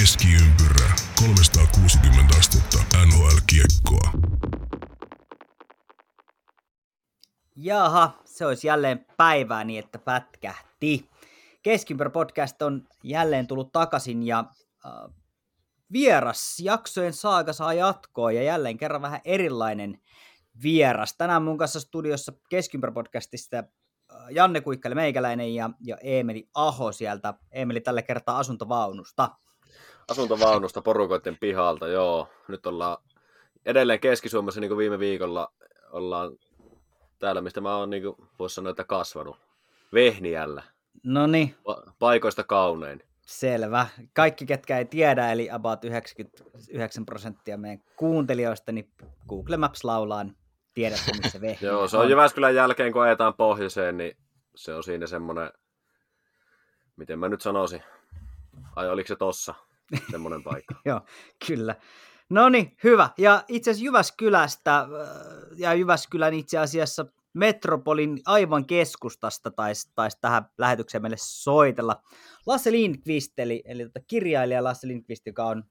Keskiympyrä 360 astetta NHL-kiekkoa. Jaha, se olisi jälleen päivää niin, että pätkähti. Keskiympyrä podcast on jälleen tullut takaisin ja äh, vieras jaksojen saaga saa jatkoa ja jälleen kerran vähän erilainen vieras. Tänään mun kanssa studiossa Keskiympyrä podcastista äh, Janne Kuikkali meikäläinen ja, ja Eemeli Aho sieltä. Eemeli tällä kertaa asuntovaunusta. Asuntovaunusta porukoiden pihalta, joo. Nyt ollaan edelleen Keski-Suomessa niin kuin viime viikolla ollaan täällä, mistä mä oon, niin kuin, voisi sanoa, että kasvanut. Vehniällä. No niin, Pa- paikoista kaunein. selvä. Kaikki, ketkä ei tiedä, eli about 99 prosenttia meidän kuuntelijoista, niin Google Maps laulaa, niin tiedätte, missä Vehniä Joo, se on Jyväskylän jälkeen, kun ajetaan pohjoiseen, niin se on siinä semmoinen, miten mä nyt sanoisin, ai oliko se tossa, semmoinen paikka. Joo, kyllä. No niin, hyvä. Ja itse asiassa Jyväskylästä äh, ja Jyväskylän itse asiassa metropolin aivan keskustasta taisi tais tähän lähetykseen meille soitella. Lasse Lindqvist, eli, eli tota kirjailija Lasse Lindqvist, joka on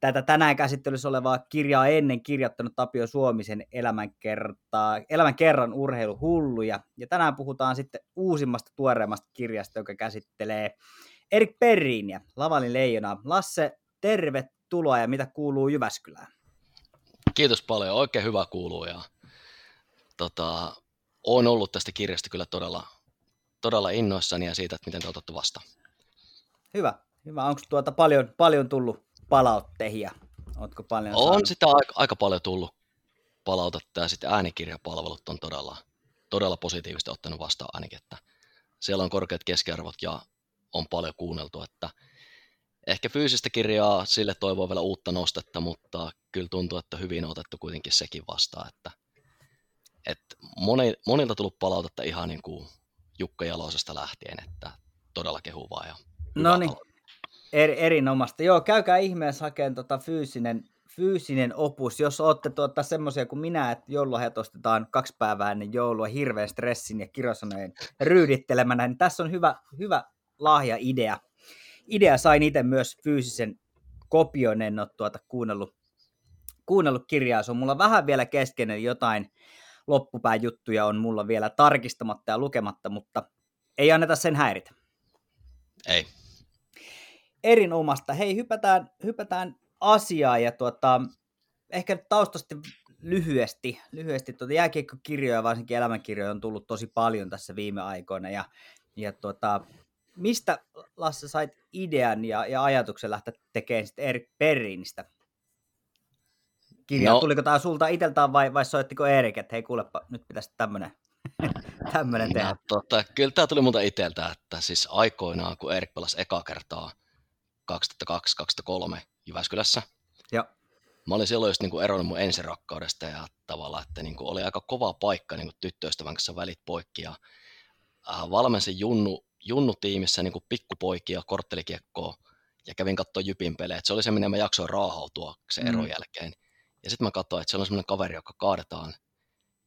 tätä tänään käsittelyssä olevaa kirjaa ennen kirjoittanut Tapio Suomisen elämänkertaa, elämän kerran urheiluhulluja. Ja tänään puhutaan sitten uusimmasta tuoreemmasta kirjasta, joka käsittelee Erik Perrin ja Lavalin leijonaa. Lasse, tervetuloa ja mitä kuuluu Jyväskylään? Kiitos paljon, oikein hyvä kuuluu ja tota, olen ollut tästä kirjasta kyllä todella, todella innoissani ja siitä, että miten te otatte vastaan. Hyvä, hyvä. Onko tuota paljon, paljon tullut palautteita? Ootko paljon On saanut? sitä aika, aika paljon tullut palautetta ja sitten äänikirjapalvelut on todella, todella positiivisesti ottanut vastaan ainakin, että siellä on korkeat keskiarvot ja on paljon kuunneltu, että ehkä fyysistä kirjaa sille toivoo vielä uutta nostetta, mutta kyllä tuntuu, että hyvin on otettu kuitenkin sekin vastaan, että, että moni, monilta tullut palautetta ihan niin kuin Jukka Jalosesta lähtien, että todella kehuvaa ja No niin, er, erinomaista. Joo, käykää ihmeessä hakemaan tota fyysinen, fyysinen opus, jos olette tuota semmoisia kuin minä, että joululahjat ostetaan kaksi päivää ennen joulua hirveän stressin ja kirosanojen ryydittelemänä, niin tässä on hyvä, hyvä lahja-idea. Idea sain itse myös fyysisen kopion, en ole tuota kuunnellut, kuunnellut kirjaa, se on mulla vähän vielä kesken, eli jotain loppupään juttuja on mulla vielä tarkistamatta ja lukematta, mutta ei anneta sen häiritä. Ei, Erinomasta. Hei, hypätään, hypätään asiaan ja tuota, ehkä taustasti lyhyesti, lyhyesti tuota jääkiekkokirjoja, varsinkin elämänkirjoja on tullut tosi paljon tässä viime aikoina ja, ja tuota, mistä Lasse sait idean ja, ja ajatuksen lähteä tekemään sitten Erik Perrinistä kirjaa? No. Tuliko tämä sulta itseltään vai, vai soittiko Erik, että hei kuulepa, nyt pitäisi tämmöinen tämmönen tehdä? No, tota, kyllä tämä tuli muuta itseltä, että siis aikoinaan, kun Erik pelasi eka kertaa 2002-2003 Jyväskylässä, Joo. mä olin silloin just niin eronnut mun ensirakkaudesta ja tavallaan, että niin kuin oli aika kova paikka niin kuin tyttöystävän kanssa välit poikki ja äh, valmensin junnu, junnu-tiimissä niin kuin pikkupoikia korttelikiekkoa ja kävin katsoa Jypin pelejä. Et se oli se, minne mä jaksoin raahautua sen Mm. eron jälkeen. Ja sitten mä katsoin, että siellä on semmoinen kaveri, joka kaadetaan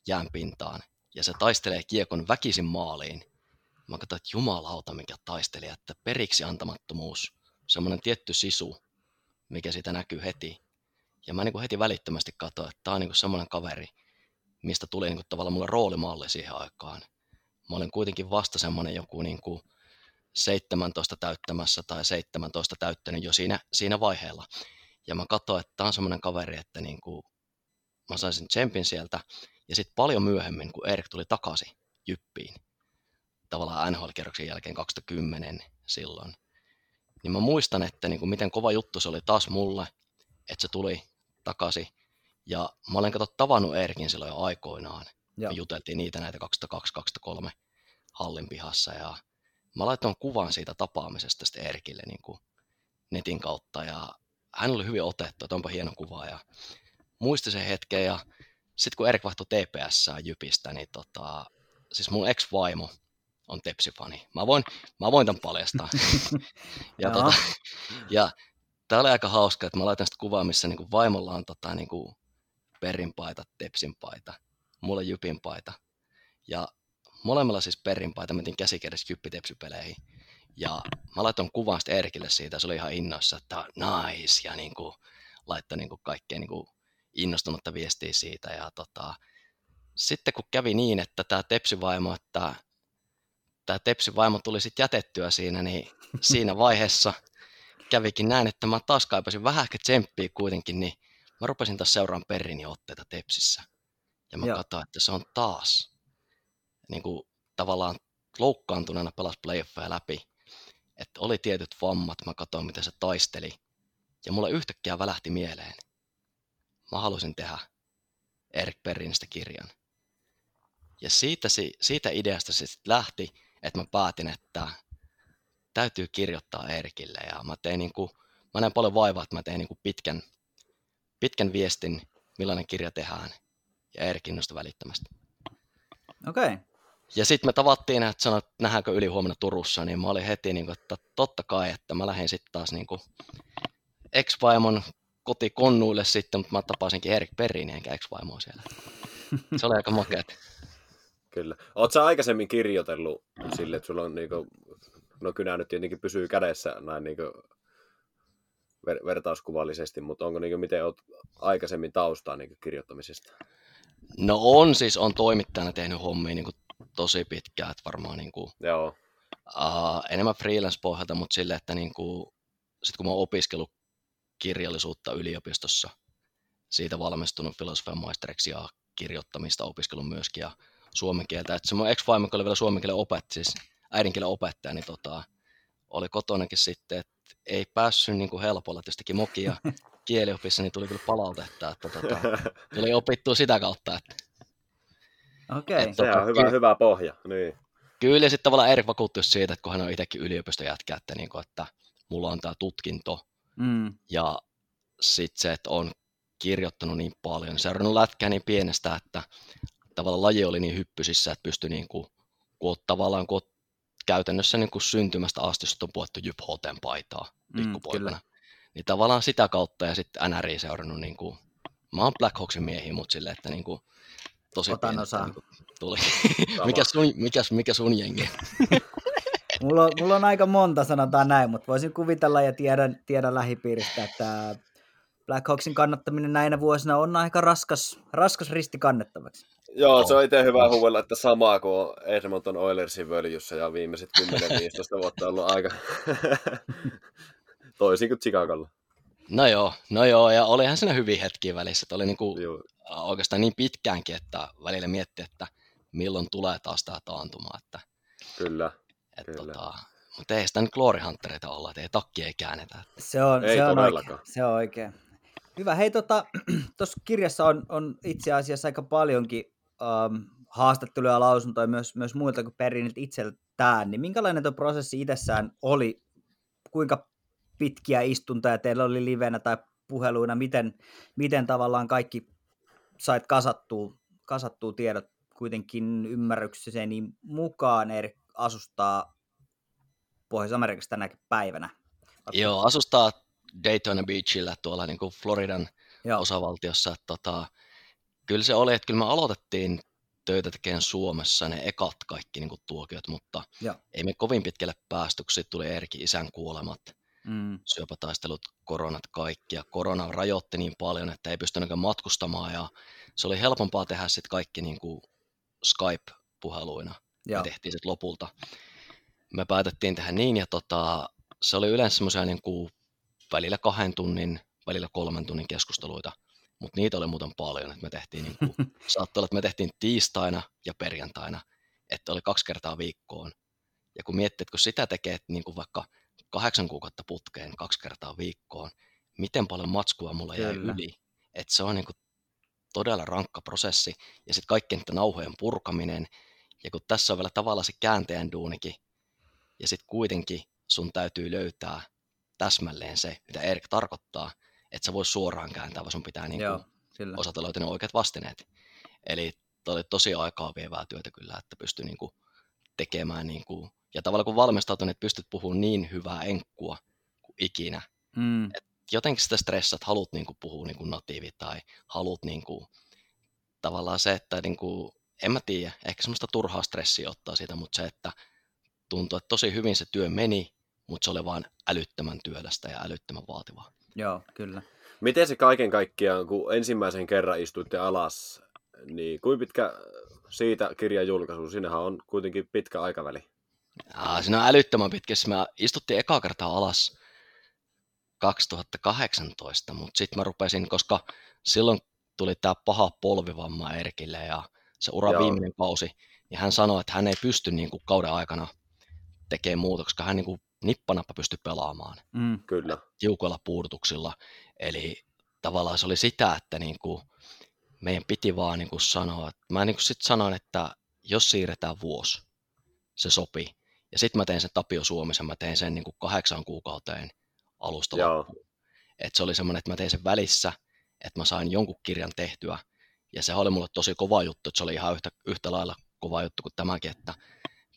jään pintaan ja se taistelee kiekon väkisin maaliin. Mä katsoin, että jumalauta mikä taisteli, että periksi antamattomuus, semmoinen tietty sisu, mikä siitä näkyy heti. Ja mä niin kuin heti välittömästi katsoin, että tämä on niin kuin semmoinen kaveri, mistä tuli niin kuin tavallaan mulle roolimalli siihen aikaan. Mä olin kuitenkin vasta semmoinen joku niin kuin 17 täyttämässä tai 17 täyttänyt jo siinä, siinä vaiheella. Ja mä katsoin, että tämä on semmoinen kaveri, että niin kuin mä saisin tsempin sieltä. Ja sitten paljon myöhemmin, kun Erik tuli takaisin Jyppiin, tavallaan NHL-kierroksen jälkeen 2010 silloin, niin mä muistan, että niin kuin miten kova juttu se oli taas mulle, että se tuli takaisin. Ja mä olen kato tavannut Erikin silloin jo aikoinaan. Joo. Me juteltiin niitä näitä 2002-2003 hallin pihassa ja mä laitoin kuvan siitä tapaamisesta sitten Erkille niin kuin netin kautta ja hän oli hyvin otettu, että onpa hieno kuva ja muisti sen hetken ja sitten kun Erik vaihtoi TPS Jypistä, niin tota, siis mun ex-vaimo on Tepsi-fani. Mä voin, mä voin tämän paljastaa. ja, Joo. tota, ja tää oli aika hauska, että mä laitan sitä kuvaa, missä niinku vaimolla on tota, niinku Perin paita, Tepsin paita, mulla Jypin paita. Ja molemmilla siis Perin paita, mentiin käsikädessä Jyppi-Tepsi-peleihin. Ja mä laitoin kuvan sitten Erkille siitä, se oli ihan innoissa, että nice, ja niin kuin, laittoi niin kuin kaikkea niin kuin innostunutta viestiä siitä. Ja tota, sitten kun kävi niin, että tämä tepsivaimo, että tämä tepsivaimo tuli sitten jätettyä siinä, niin siinä vaiheessa kävikin näin, että mä taas kaipasin vähän ehkä tsemppiä kuitenkin, niin mä rupesin taas seuraamaan Perrin otteita tepsissä. Ja mä Joo. katsoin, että se on taas niin kuin, tavallaan loukkaantuneena pelas playoffeja läpi. Että oli tietyt vammat, mä katsoin miten se taisteli. Ja mulle yhtäkkiä välähti mieleen. Mä halusin tehdä Erik Perrinistä kirjan. Ja siitä, si- siitä ideasta se sitten lähti, että mä päätin, että täytyy kirjoittaa Erikille. Ja mä tein niin kuin, mä näin paljon vaivaa, että mä tein niin kuin pitkän, pitkän viestin, millainen kirja tehdään. Ja Erik innostui välittömästi. Okei. Okay. Ja sitten me tavattiin, että sanoit, että nähdäänkö yli huomenna Turussa, niin mä olin heti, niin kuin, että totta kai, että mä lähdin sitten taas niin kuin ex-vaimon kotikonnuille sitten, mutta mä tapasinkin Erik Perrin enkä ex-vaimoa siellä. Se oli aika makea. Kyllä. Oletko sä aikaisemmin kirjoitellut sille, että sulla on niinku, no kynä nyt tietenkin pysyy kädessä näin niinku ver- vertauskuvallisesti, mutta onko niinku, miten olet aikaisemmin taustaa niinku kirjoittamisesta? No on siis, on toimittajana tehnyt hommia niin kuin tosi pitkään, että varmaan niin kuin, Joo, uh, enemmän freelance-pohjalta, mutta sille, että niin kuin, sit kun mä oon opiskellut kirjallisuutta yliopistossa, siitä valmistunut filosofian maisteriksi ja kirjoittamista opiskellut myöskin ja suomen kieltä. Että se mun ex oli vielä suomen kielen opettaja, siis äidinkielen opettaja, niin tota, oli kotonakin sitten, että ei päässyt niin kuin helpolla, että jos teki mokia kieliopissa, niin tuli kyllä palautetta, että tota, tuli opittua sitä kautta, että Okei. Okay. Et- se on Tota, hyvä, ky- hyvä pohja. Niin. Kyllä, ja sitten tavallaan Erik vakuuttui siitä, että kun hän on itsekin yliopistojätkä, että, niin kuin, että mulla on tämä tutkinto, Mm. ja sitten se, että on kirjoittanut niin paljon, seurannut lätkää niin pienestä, että tavallaan laji oli niin hyppysissä, että pystyi niin kuin, kun tavallaan, kun käytännössä niin kuin syntymästä asti, on puettu Jyp Hoten paitaa Mm, pikkupoikana, kyllä. Niin tavallaan sitä kautta ja sitten NRI seurannut, niin kuin, mä oon Black Hawksin miehiä, mutta silleen, että niin kuin, tosi Otan pienestä osaa. Niin kuin, tuli. Mikä, sun, mikä, mikä sun jengi? Mulla, on, mulla on aika monta, sanotaan näin, mutta voisin kuvitella ja tiedän, tiedän lähipiiristä, että Black Hawksin kannattaminen näinä vuosina on aika raskas, raskas risti kannettavaksi. Joo, se on itse hyvä huuvella, että samaa kuin on Edmonton Oilersin völjyssä ja viimeiset 10-15 vuotta ollut aika toisin kuin Chicagolla. No joo, no joo, ja olihan siinä hyviä hetkiä välissä, että oli niinku Joo. oikeastaan niin pitkäänkin, että välillä mietti, että milloin tulee taas tämä taantuma, että, Kyllä. että Kyllä. tota, mutta ei sitä nyt Glory Huntereita olla, että ei takki ei käännetä. Se on, Ei se on oikein. Se on oikein. Hyvä. Hei, tuossa tota, kirjassa on, on itse asiassa aika paljonkin um, haastatteluja ja lausuntoja myös, myös muilta kuin Periniltä itseltään. Niin minkälainen tuo prosessi itsessään oli? Kuinka pitkiä istuntoja teillä oli livenä tai puheluina? Miten, miten tavallaan kaikki sait kasattua, kasattua tiedot kuitenkin ymmärrykseni mukaan eri asustaa Pohjois-Amerikassa tänäkin päivänä? Joo, asustaa Daytona Beachillä tuolla niin kuin Floridan Joo. osavaltiossa. Että tota, kyllä se oli, että kyllä me aloitettiin töitä tekemään Suomessa ne ekat kaikki niin kuin tuokiot, mutta Joo. ei me kovin pitkälle päästy, kun tuli Erkin isän kuolemat, Mm. syöpätaistelut, koronat kaikki, ja korona rajoitti niin paljon, että ei pystynytkään matkustamaan, ja se oli helpompaa tehdä sitten kaikki niin kuin Skype-puheluina. Me tehtiin sitten lopulta. Me päätettiin tehdä niin, ja tota, se oli yleensä semmoisia niin kuin välillä kahden tunnin, välillä kolmen tunnin keskusteluita, mutta niitä oli muuten paljon, että me tehtiin, niin kuin, saattoi olla, että me tehtiin tiistaina ja perjantaina, että oli kaksi kertaa viikkoon. Ja kun miettii, että kun sitä tekee että niin kuin vaikka kahdeksan kuukautta putkeen kaksi kertaa viikkoon, miten paljon matskua mulla jäi Kyllä. yli, että se on niin kuin todella rankka prosessi, ja sitten kaikkien niiden nauhojen purkaminen, ja kun tässä on vielä tavallaan se käänteen duunikin, ja sitten kuitenkin sun täytyy löytää täsmälleen se, mitä Erik tarkoittaa, että sä voi suoraan kääntää, vaan sun pitää niin Joo, kyllä. osata löytää ne oikeat vastineet. Eli toi oli tosi aikaa vievää työtä kyllä, että pystyi niin kuin tekemään, niin kuin, ja tavallaan kun valmistautunut, että pystyt puhumaan niin hyvää enkkua kuin ikinä, Mm. jotenkin sitä stressat, haluat niin kuin puhua niin kuin natiivi tai haluat niin kuin, tavallaan se, että niin kuin, en mä tiedä, ehkä semmoista turhaa stressiä ottaa siitä, mutta se, että tuntui, että tosi hyvin se työ meni, mutta se oli vain älyttömän työlästä ja älyttömän vaativaa. Joo, kyllä. Miten se kaiken kaikkiaan, kun ensimmäisen kerran istuitte alas, niin kuin pitkä siitä kirjan julkaisu, siinähän on kuitenkin pitkä aikaväli. Ja, siinä on älyttömän pitkä. Siis mä istuttiin eka kertaa alas 2018, mutta sitten mä rupesin, koska silloin tuli tämä paha polvivamma Erkille ja se ura Joo. viimeinen kausi, niin hän sanoi, että hän ei pysty niin kuin kauden aikana tekemään muutoksia, koska hän niin kuin nippanappa pystyi pelaamaan Mm. Kyllä. tiukoilla puudutuksilla. Eli tavallaan se oli sitä, että niin kuin meidän piti vaan niin kuin sanoa, että mä niin kuin sit sanoin, että jos siirretään vuosi, se sopii. Ja sitten mä tein sen Tapio Suomisen, mä tein sen niin kuin kahdeksan kuukauteen alusta. Et se oli semmoinen, että mä tein sen välissä, että mä sain jonkun kirjan tehtyä. Ja se oli mulle tosi kova juttu, että se oli ihan yhtä, yhtä lailla kova juttu kuin tämäkin, että,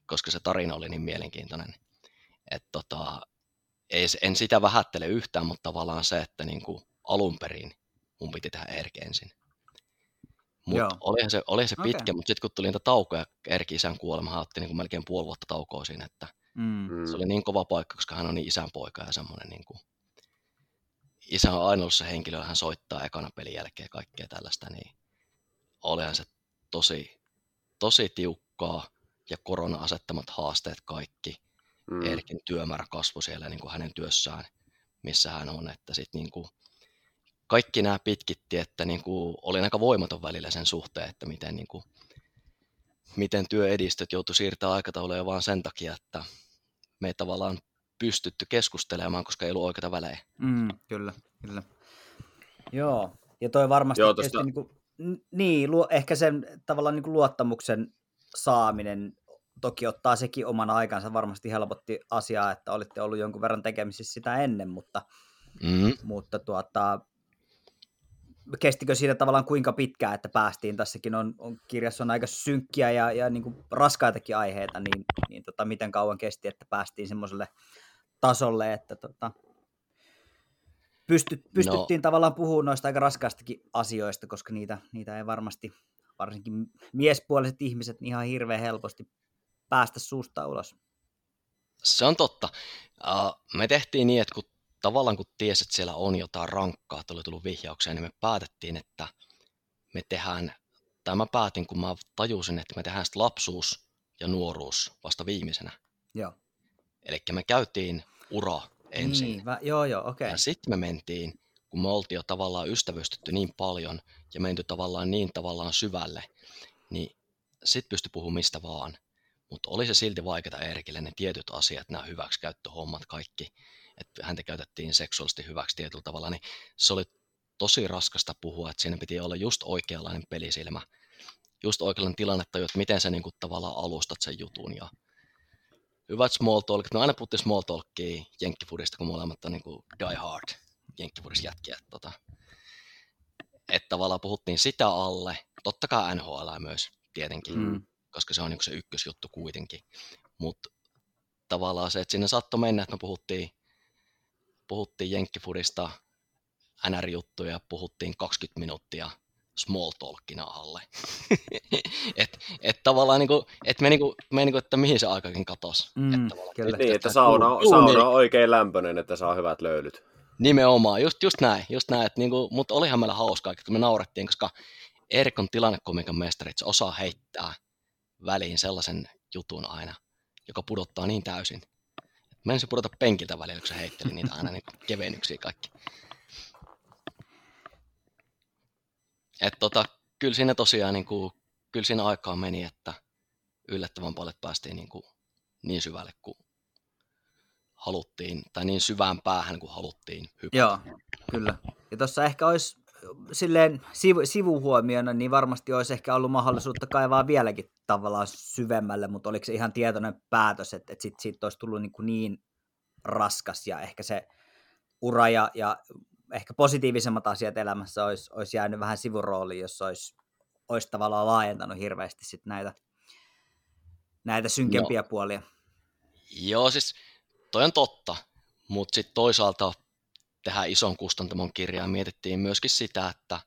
koska se tarina oli niin mielenkiintoinen. Että tota, ei, en sitä vähättele yhtään, mutta tavallaan se, että niin kuin alun perin mun piti tehdä Erki ensin. Mutta olihan se, oli se Okei. pitkä, mutta sitten kun tuli niitä taukoja, Erki isän kuolema, hän otti niin kuin melkein puoli vuotta taukoa siinä, että Mm. Mm. se oli niin kova paikka, koska hän on niin isän poika ja semmoinen niin kuin, isä on aina ollut se henkilö, hän soittaa ekana pelin jälkeen kaikkea tällaista, niin olihan se tosi, tosi tiukkaa ja korona asettamat haasteet kaikki. Mm. Erkin työmäärä kasvoi siellä niin kuin hänen työssään, missä hän on, että sit niin kuin kaikki nämä pitkitti, että niin kuin oli aika voimaton välillä sen suhteen, että miten, niin kuin, miten työedistöt joutui siirtämään aikatauluja vaan sen takia, että me ei tavallaan pystytty keskustelemaan, koska ei ollut oikeita välejä. Mm, kyllä, kyllä. Joo, ja toi varmasti Joo, Joo, tosta- niin, kuin, niin luo, ehkä sen tavallaan niin kuin luottamuksen saaminen toki ottaa sekin oman aikansa, varmasti helpotti asiaa, että olitte ollut jonkun verran tekemisissä sitä ennen, mutta, Mm. mutta tuota, kestikö siitä tavallaan kuinka pitkään, että päästiin, tässäkin on, on kirjassa on aika synkkiä ja, ja niin kuin raskaitakin aiheita, niin, niin tota, miten kauan kesti, että päästiin semmoiselle tasolle, että tota, pysty, pystyttiin no. tavallaan puhumaan noista aika raskaistakin asioista, koska niitä, niitä ei varmasti, varsinkin miespuoliset ihmiset, niin ihan hirveän helposti päästä suusta ulos. Se on totta. Uh, me tehtiin niin, että kun tavallaan kun tiesit, että siellä on jotain rankkaa, että oli tullut vihjauksia, niin me päätettiin, että me tehdään, tai mä päätin, kun mä tajusin, että me tehdään sitten lapsuus ja nuoruus vasta viimeisenä. Joo. Eli me käytiin ura ensin. Niin, vä, joo, joo, okei. Ja sitten me mentiin, kun me oltiin jo tavallaan ystävystytty niin paljon ja menty tavallaan niin tavallaan syvälle, niin sitten pystyi puhumaan mistä vaan. Mutta oli se silti vaikeaa Erkille ne tietyt asiat, nämä hyväksikäyttöhommat kaikki, että häntä käytettiin seksuaalisesti hyväksi tietyllä tavalla, niin se oli tosi raskasta puhua, että siinä piti olla just oikeanlainen pelisilmä, just oikeanlainen tilannetaju, että miten sä niinku tavallaan alustat sen jutun. Ja hyvät small talkit, no aina puhuttiin small talkia jenkkifudista, kun molemmat on niinku die hard jenkkifudis jätkiä, että tota, että tavallaan puhuttiin sitä alle, totta kai NHL myös tietenkin, Mm. koska se on niinku se ykkösjuttu kuitenkin, mutta tavallaan se, että sinne saattoi mennä, että me puhuttiin, puhuttiin jenkkifudista, NR-juttuja, puhuttiin 20 minuuttia small talkina alle. et, et tavallaan niinku, et me niinku, me niinku, että mihin se aikakin katosi. Mm, et tavallaan, kyllä. Niin, että Juu, sauna, juu, sauna niin. on oikein lämpöinen, että saa hyvät löylyt. Nimenomaan, just, just näin, just näin. Että niinku, mutta olihan meillä hauskaa, kun me naurettiin, koska Erik on tilannekomikan mestari, että se osaa heittää väliin sellaisen jutun aina, joka pudottaa niin täysin. Mä se pudota penkiltä välillä, kun se heitteli niitä aina niin kevennyksiä kaikki. Et tota, kyllä siinä tosiaan niin kuin, kyllä siinä aikaa meni, että yllättävän paljon päästiin niin, kuin, niin syvälle kuin haluttiin, tai niin syvään päähän kuin haluttiin hypätä. Joo, kyllä. Ja tuossa ehkä olisi silleen sivu, sivuhuomiona, niin varmasti olisi ehkä ollut mahdollisuutta kaivaa vieläkin tavallaan syvemmälle, mutta oliko se ihan tietoinen päätös, että, että sit, siitä olisi tullut niin, kuin niin raskas ja ehkä se ura ja, ja ehkä positiivisemmat asiat elämässä olisi, olisi jäänyt vähän sivurooliin, jos olisi, olisi tavallaan laajentanut hirveästi sit näitä, näitä synkempiä no. puolia. Joo, siis toi on totta, mutta sitten toisaalta tehdä ison kustantamon kirjaa mietittiin myöskin sitä, että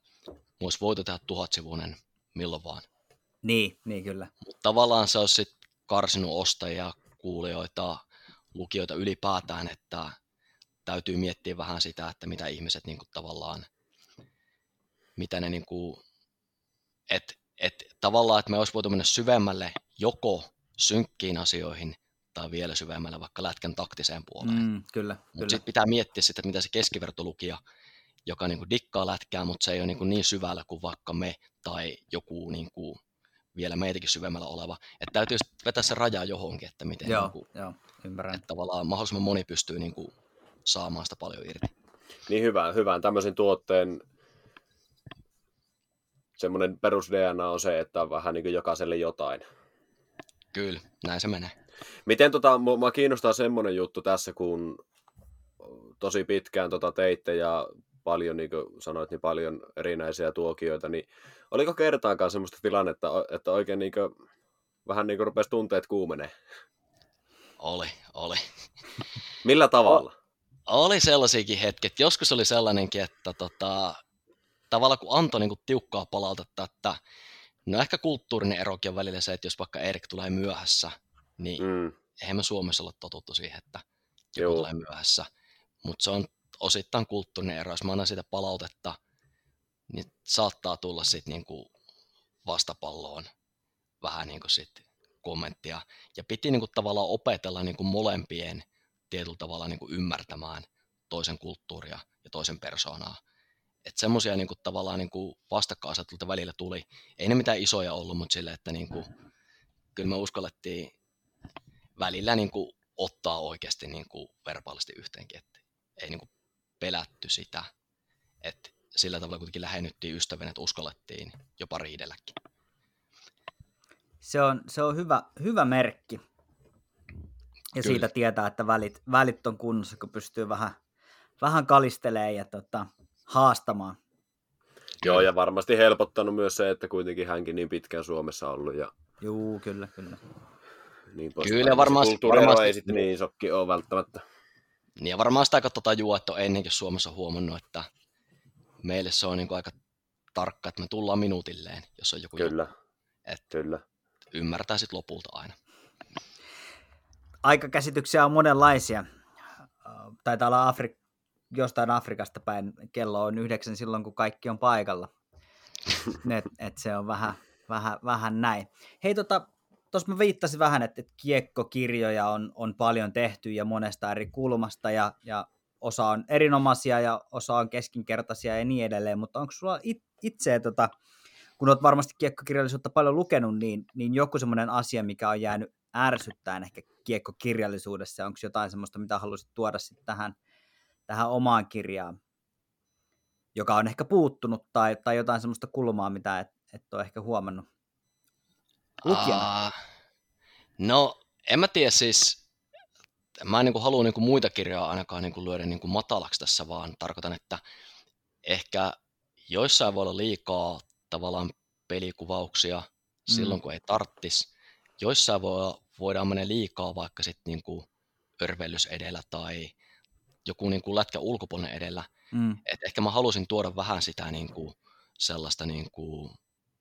olisi voitu tehdä tuhatsivuinen milloin vaan. Niin, niin kyllä. Mutta tavallaan se olisi sitten karsinut ostajia, kuulijoita, lukijoita ylipäätään, että täytyy miettiä vähän sitä, että mitä ihmiset niin kuin tavallaan, mitä ne niin kuin, että et, tavallaan, että me olisi voitu mennä syvemmälle joko synkkiin asioihin tai vielä syvemmälle vaikka lätkän taktiseen puoleen. Mm, kyllä, Mutta kyllä. sitten pitää miettiä sitä, että mitä se keskivertolukija, joka niin kuin dikkaa lätkää, mutta se ei ole niin, kuin niin syvällä kuin vaikka me tai joku niin kuin vielä meitäkin syvemmällä oleva. Että täytyy vetää se raja johonkin, että miten Joo, niin kuin, joo, ymmärrän. että tavallaan mahdollisimman moni pystyy niin kuin saamaan sitä paljon irti. Niin hyvän, hyvän tämmöisen tuotteen semmoinen perus DNA on se, että on vähän niin kuin jokaiselle jotain. Kyllä, näin se menee. Miten tota, mua kiinnostaa semmoinen juttu tässä, kun tosi pitkään tota teitte ja paljon, niin kuin sanoit, niin paljon erinäisiä tuokioita, niin oliko kertaakaan semmoista tilannetta, että oikein niin kuin, vähän niin kuin rupesi tunteet kuumenee? Oli, oli. Millä tavalla? Oli sellaisiakin hetket. Joskus oli sellainenkin, että tota, tavallaan kun antoi niin kuin tiukkaa palautetta, että no ehkä kulttuurinen erokin on välillä se, että jos vaikka Erik tulee myöhässä, niin Mm, eihän me Suomessa ole totuttu siihen, että joku Joo. tulee myöhässä. Mutta se on osittain kulttuurinen ero. Jos mä annan siitä palautetta, niin saattaa tulla sitten niinku vastapalloon vähän niinku sit kommenttia. Ja piti niinku tavallaan opetella niinku molempien tietyllä tavalla niinku ymmärtämään toisen kulttuuria ja toisen persoonaa. Että semmoisia niinku tavallaan niinku vastakkainasettelulta välillä tuli. Ei ne mitään isoja ollut, mutta sille, että niinku, kyllä me uskallettiin välillä niin kuin ottaa oikeasti niin kuin verbaalisesti yhteenkin, että ei niin kuin pelätty sitä, että sillä tavalla kuitenkin lähennyttiin ystävänä, että uskallettiin jopa riidelläkin. Se on, se on hyvä, hyvä merkki. Ja Kyllä. siitä tietää, että välit, välit on kunnossa, kun pystyy vähän, vähän kalistelemaan ja tota, haastamaan. Joo, ja varmasti helpottanut myös se, että kuitenkin hänkin niin pitkään Suomessa ollut ja Juu, kyllä, kyllä. Niin pois. Kyllä, varmasti- Kulttuuriero varmasti- ei sitten niin isokki ole välttämättä. Niin ja varmaan sitä kautta tajua, että on ennenkin Suomessa huomannut, että meille se on niin kuin aika tarkka, että me tullaan minuutilleen, jos on joku Kyllä, juttu. Et kyllä. ymmärtää sitten lopulta aina. Aikakäsityksiä on monenlaisia. Äh, Taitaa olla Afri- jostain Afrikasta päin. Kello on yhdeksän silloin, kun kaikki on paikalla. et, et se on vähän, vähän, vähän näin. Hei, tota, tuossa mä viittasin vähän, että, kiekkokirjoja on, on paljon tehty ja monesta eri kulmasta ja, ja osa on erinomaisia ja osa on keskinkertaisia ja niin edelleen, mutta onko sulla it, itse, tota, kun olet varmasti kiekkokirjallisuutta paljon lukenut, niin, niin joku semmoinen asia, mikä on jäänyt ärsyttäen ehkä kiekkokirjallisuudessa, onko jotain semmoista, mitä haluaisit tuoda sitten tähän, tähän omaan kirjaan, joka on ehkä puuttunut tai, tai jotain semmoista kulmaa, mitä et, et ole ehkä huomannut lukijana? Aa, no, en mä tiedä siis, mä en niin halua niin muita kirjoja ainakaan niin lyödä niin matalaksi tässä, vaan tarkoitan, että ehkä joissain voi olla liikaa tavallaan pelikuvauksia Mm. silloin, kun ei tarttis. Joissain voi, voidaan mennä liikaa vaikka sitten niin kuin örvellys edellä tai joku niin kuin lätkä ulkopuolinen edellä. Mm. Et ehkä mä halusin tuoda vähän sitä niin kuin, sellaista niin kuin,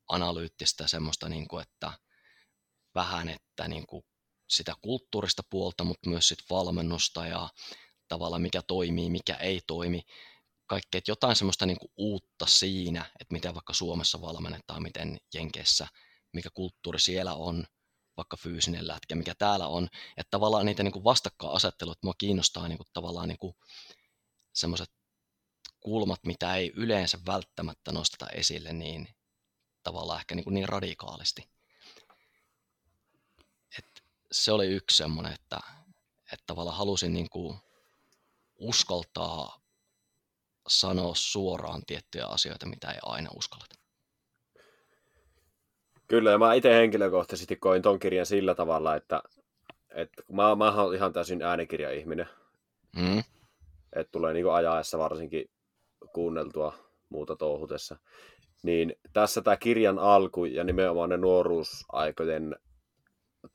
analyyttistä semmoista, niin kuin, että vähän että niin kuin, sitä kulttuurista puolta, mutta myös sit valmennusta ja tavallaan mikä toimii, mikä ei toimi. Kaikkea, että jotain semmoista niin kuin, uutta siinä, että miten vaikka Suomessa valmennetaan, miten Jenkeissä, mikä kulttuuri siellä on, vaikka fyysinen lätkä, mikä täällä on. Että tavallaan niitä niin kuin vastakkainasettelut, mua kiinnostaa niin kuin, tavallaan niin kuin, semmoiset kulmat, mitä ei yleensä välttämättä nosteta esille niin tavallaan ehkä niin, kuin niin radikaalisti. Se oli yksi semmoinen, että, että tavallaan halusin niin kuin uskaltaa sanoa suoraan tiettyjä asioita, mitä ei aina uskalleta. Kyllä, ja mä itse henkilökohtaisesti koin ton kirjan sillä tavalla, että, että kun mä, mä oon ihan täysin äänikirja-ihminen, Mm, että tulee niin ajaessa varsinkin kuunneltua muuta touhutessa, niin tässä tämä kirjan alku ja nimenomaan ne nuoruusaikojen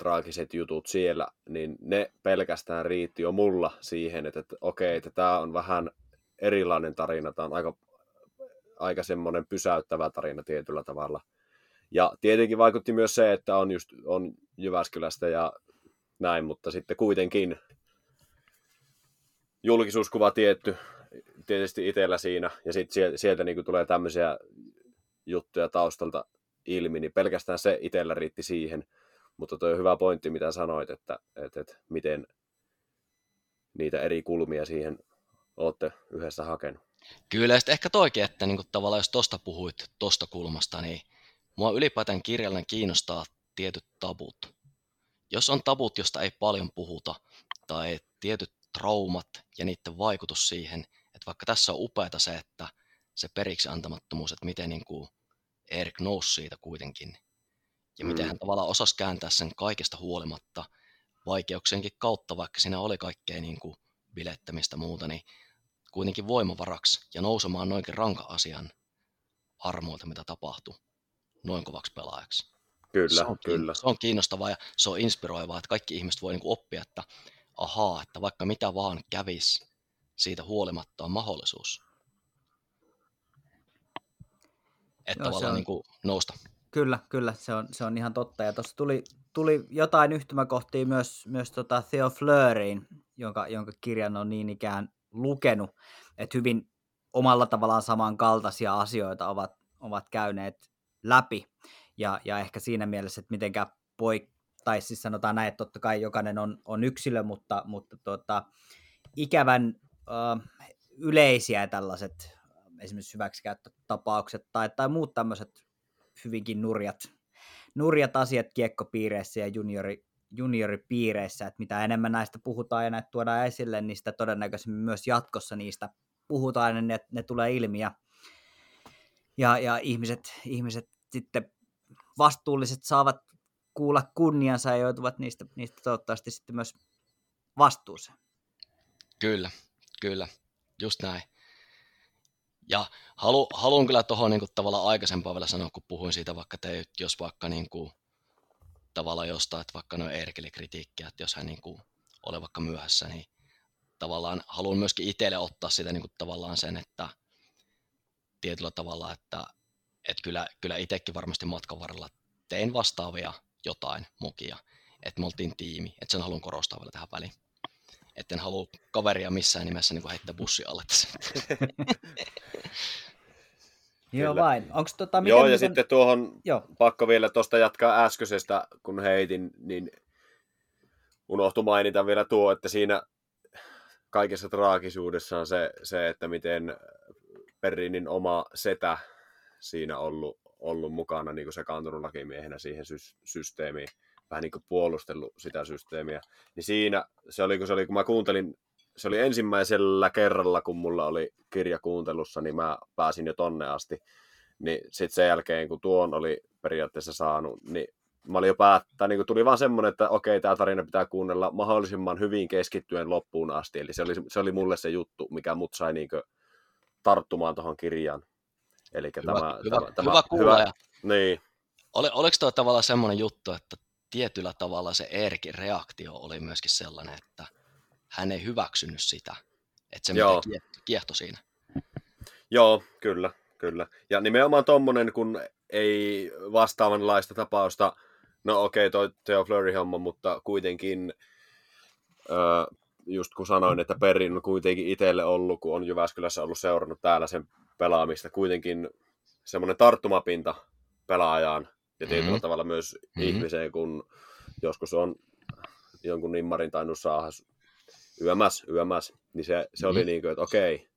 traagiset jutut siellä, niin ne pelkästään riitti jo mulla siihen, että, että okei, että tämä on vähän erilainen tarina, tämä on aika, aika semmoinen pysäyttävä tarina tietyllä tavalla. Ja tietenkin vaikutti myös se, että on just on Jyväskylästä ja näin, mutta sitten kuitenkin julkisuuskuva tietty, tietysti itsellä siinä, ja sitten sieltä, niin tulee tämmöisiä juttuja taustalta ilmi, niin pelkästään se itsellä riitti siihen. Mutta tuo on hyvä pointti, mitä sanoit, että, että, että miten niitä eri kulmia siihen olette yhdessä hakenut. Kyllä, ja ehkä toikin, että niin tavallaan jos tuosta puhuit tuosta kulmasta, niin mua ylipäätään kirjallinen kiinnostaa tietyt tabut. Jos on tabut, josta ei paljon puhuta, tai tietyt traumat ja niiden vaikutus siihen, että vaikka tässä on upeata se, että se periksi antamattomuus, että miten niin kuin Erik nousi siitä kuitenkin, ja miten mm. hän tavallaan osasi kääntää sen kaikesta huolimatta vaikeuksienkin kautta, vaikka siinä oli kaikkea niin kuin bilettämistä muuta, niin kuitenkin voimavaraksi ja nousemaan noinkin ranka asian armoilta, mitä tapahtuu noin kovaksi pelaajaksi. Kyllä, se on, kyllä. Se on kiinnostavaa ja se on inspiroivaa, että kaikki ihmiset voi niin oppia, että ahaa, että vaikka mitä vaan kävisi, siitä huolimatta on mahdollisuus. Että Joo, tavallaan on... niin kuin nousta. Kyllä, kyllä, se on, se on ihan totta. Ja tuossa tuli, tuli jotain yhtymäkohtia myös, myös tota Theo Fleuriin, jonka, jonka kirjan on niin ikään lukenut, että hyvin omalla tavallaan samankaltaisia asioita ovat, ovat käyneet läpi. Ja, ja ehkä siinä mielessä, että mitenkä poik, tai siis sanotaan näin, että totta kai jokainen on, on yksilö, mutta, mutta tota, ikävän ö, yleisiä tällaiset esimerkiksi hyväksikäyttötapaukset tai, tai muut tämmöiset hyvinkin nurjat, nurjat asiat kiekkopiireissä ja juniori, junioripiireissä, että mitä enemmän näistä puhutaan ja näitä tuodaan esille, niin sitä todennäköisemmin myös jatkossa niistä puhutaan ja ne, ne tulee ilmi ja, ja, ja ihmiset, ihmiset sitten vastuulliset saavat kuulla kunniansa ja joutuvat niistä, niistä toivottavasti sitten myös vastuuseen. Kyllä, kyllä, just näin. Ja halu, haluan kyllä tuohon niin tavallaan aikaisempaa vielä sanoa, kun puhuin siitä vaikka te, jos vaikka niin kuin, tavallaan jostain, että vaikka noin Erkeli kritiikkiä, että jos hän niin kuin, ole vaikka myöhässä, niin tavallaan haluan myöskin itselle ottaa sitä niin kuin, tavallaan sen, että tietyllä tavalla, että, että kyllä, kyllä itsekin varmasti matkan varrella tein vastaavia jotain mukia, että me oltiin tiimi, että sen haluan korostaa vielä tähän väliin. Että en halua kaveria missään nimessä niin heittää bussi alle tässä. Joo vain. Onks tota, miten, Joo, ja miten... sitten tuohon Joo. pakko vielä tuosta jatkaa äskeisestä, kun heitin, niin unohtu mainita vielä tuo, että siinä kaikessa traagisuudessa on se, se että miten Perrinin oma setä siinä ollut, ollut mukana niin kuin se kantunut lakimiehenä siihen sy- systeemiin vähän niin kuin puolustellut sitä systeemiä. Niin siinä se oli, kun, se oli, kun mä kuuntelin, se oli ensimmäisellä kerralla, kun mulla oli kirja kuuntelussa, niin mä pääsin jo tonne asti. Niin sitten sen jälkeen, kun tuon oli periaatteessa saanut, niin mä olin jo päättää, niin tuli vaan semmoinen, että okei, tämä tarina pitää kuunnella mahdollisimman hyvin keskittyen loppuun asti. Eli se oli, se oli mulle se juttu, mikä mut sai niin tarttumaan tuohon kirjaan. Eli hyvä, tämä, hyvä, tämä, hyvä, hyvä kuulla. Hyvä, niin. Ole, oliko tuo tavallaan semmoinen juttu, että tietyllä tavalla se Erkin reaktio oli myöskin sellainen, että hän ei hyväksynyt sitä, että se Joo. kiehto siinä. Joo, kyllä, kyllä. Ja nimenomaan tommonen, kun ei vastaavanlaista tapausta, no okei, okay, toi Theo Fleury-homma, mutta kuitenkin, äh, just kun sanoin, että Perin on kuitenkin itselle ollut, kun on Jyväskylässä ollut seurannut täällä sen pelaamista, kuitenkin semmoinen tarttumapinta pelaajaan, ja tietyllä mm-hmm. tavalla myös mm-hmm. ihmiseen, kun joskus on jonkun nimmarin tainnut saada yömäs, yömäs, niin se, se mm-hmm. oli niin kuin, että okei,